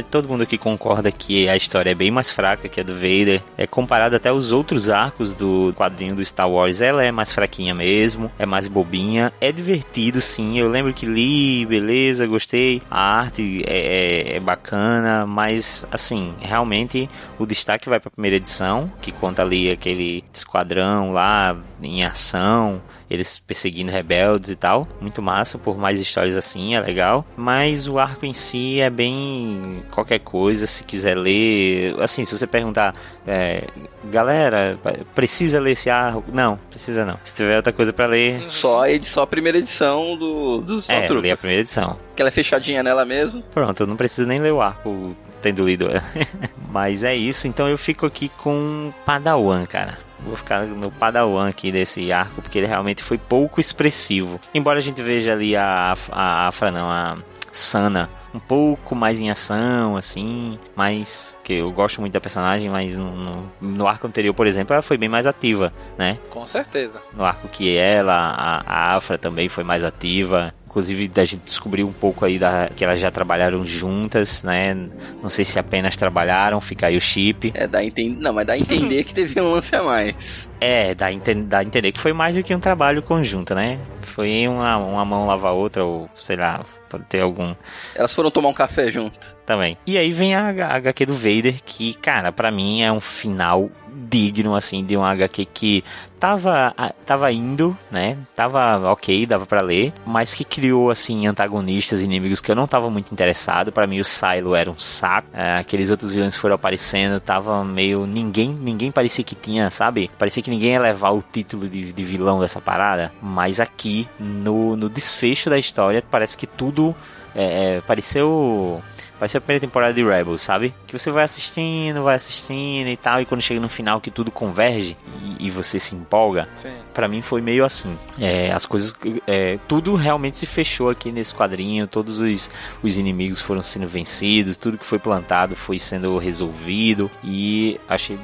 Todo mundo aqui concorda que a história é bem mais fraca que a do Vader. É comparado até aos outros arcos do quadrinho do Star Wars, ela é mais fraquinha mesmo, é mais bobinha. É divertido, sim. Eu lembro que li, beleza, gostei. A arte é, é, é bacana, mas assim, realmente o destaque vai para a primeira edição, que conta ali aquele esquadrão lá em ação eles perseguindo rebeldes e tal. Muito massa, por mais histórias assim, é legal. Mas o arco em si é bem qualquer coisa, se quiser ler. Assim, se você perguntar, é, galera, precisa ler esse arco? Não, precisa não. Se tiver outra coisa para ler. Só a, edição, a primeira edição do, dos É, ler a primeira edição. Que ela é fechadinha nela mesmo. Pronto, eu não preciso nem ler o arco tendo lido. Mas é isso, então eu fico aqui com Padawan, cara. Vou ficar no Padawan aqui desse arco, porque ele realmente foi pouco expressivo. Embora a gente veja ali a, a Afra, não, a Sana um pouco mais em ação, assim, mas que eu gosto muito da personagem, mas no, no, no, arco anterior, por exemplo, ela foi bem mais ativa, né? Com certeza. No arco que ela, a, a Afra também foi mais ativa. Inclusive, a gente descobriu um pouco aí da, que elas já trabalharam juntas, né? Não sei se apenas trabalharam, fica aí o chip. É, dá a entender. Não, mas dá a entender que teve um lance a mais. É, dá a, enten dá a entender que foi mais do que um trabalho conjunto, né? Foi uma, uma mão lavar a outra, ou sei lá, pode ter algum. Elas foram tomar um café junto. Também. E aí vem a, a HQ do Vader, que, cara, para mim é um final digno, assim, de um HQ que tava, tava indo, né? Tava ok, dava para ler, mas que criou, assim, antagonistas, inimigos que eu não tava muito interessado. para mim, o Silo era um saco. É, aqueles outros vilões foram aparecendo, tava meio. Ninguém ninguém parecia que tinha, sabe? Parecia que ninguém ia levar o título de, de vilão dessa parada. Mas aqui, no, no desfecho da história, parece que tudo. É, é, pareceu Vai ser a primeira temporada de Rebels, sabe? Que você vai assistindo, vai assistindo e tal, e quando chega no final que tudo converge e, e você se empolga. para mim foi meio assim. É, as coisas. É, tudo realmente se fechou aqui nesse quadrinho, todos os, os inimigos foram sendo vencidos, tudo que foi plantado foi sendo resolvido e achei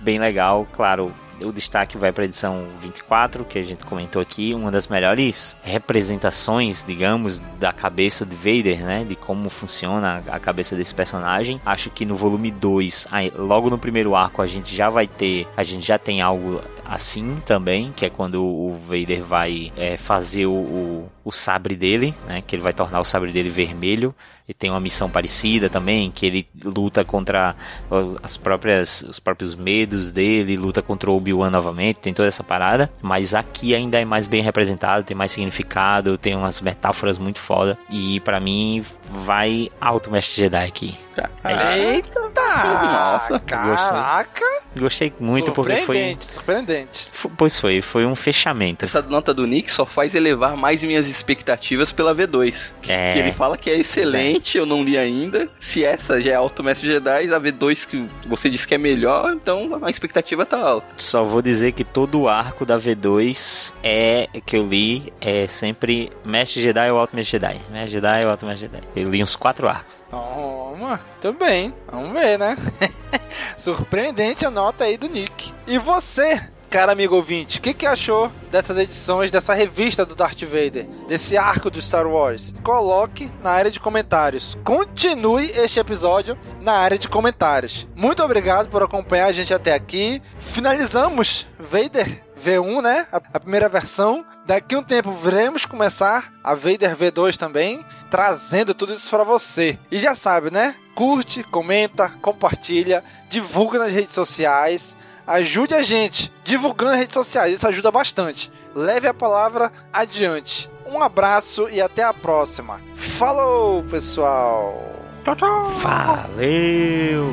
bem legal, claro, o destaque vai para a edição 24, que a gente comentou aqui, uma das melhores representações, digamos, da cabeça de Vader, né? De como funciona a cabeça desse personagem. Acho que no volume 2, logo no primeiro arco, a gente já vai ter, a gente já tem algo assim também, que é quando o Vader vai é, fazer o, o, o, sabre dele, né? Que ele vai tornar o sabre dele vermelho. E tem uma missão parecida também, que ele luta contra as próprias, os próprios medos dele, luta contra o Obi-Wan novamente, tem toda essa parada. Mas aqui ainda é mais bem representado, tem mais significado, tem umas metáforas muito foda. E para mim vai alto Mestre Jedi aqui. É Eita! Nossa, caraca! Gostei, gostei muito porque foi. Surpreendente, Pois foi, foi um fechamento. Essa nota do Nick só faz elevar mais minhas expectativas pela V2. É. Que ele fala que é excelente, eu não li ainda. Se essa já é Alto Mestre Jedi, a V2 que você disse que é melhor, então a expectativa tá alta. Só vou dizer que todo o arco da V2 é que eu li é sempre Mestre Jedi ou Alto Mestre Jedi. Mestre Jedi ou Alto Mestre Jedi. Eu li uns quatro arcos. Toma, tudo bem. Vamos ver, né? Surpreendente a nota aí do Nick. E você, cara amigo ouvinte, o que, que achou dessas edições, dessa revista do Darth Vader, desse arco do Star Wars? Coloque na área de comentários. Continue este episódio na área de comentários. Muito obrigado por acompanhar a gente até aqui. Finalizamos Vader V1, né? A, primeira versão. Daqui um tempo veremos começar a Vader V2 também, trazendo tudo isso para você. E já sabe, né? Curte, comenta, compartilha, divulga nas redes sociais. Ajude a gente divulgando nas redes sociais, isso ajuda bastante. Leve a palavra adiante. Um abraço e até a próxima. Falou, pessoal. Tchau, tchau. Valeu.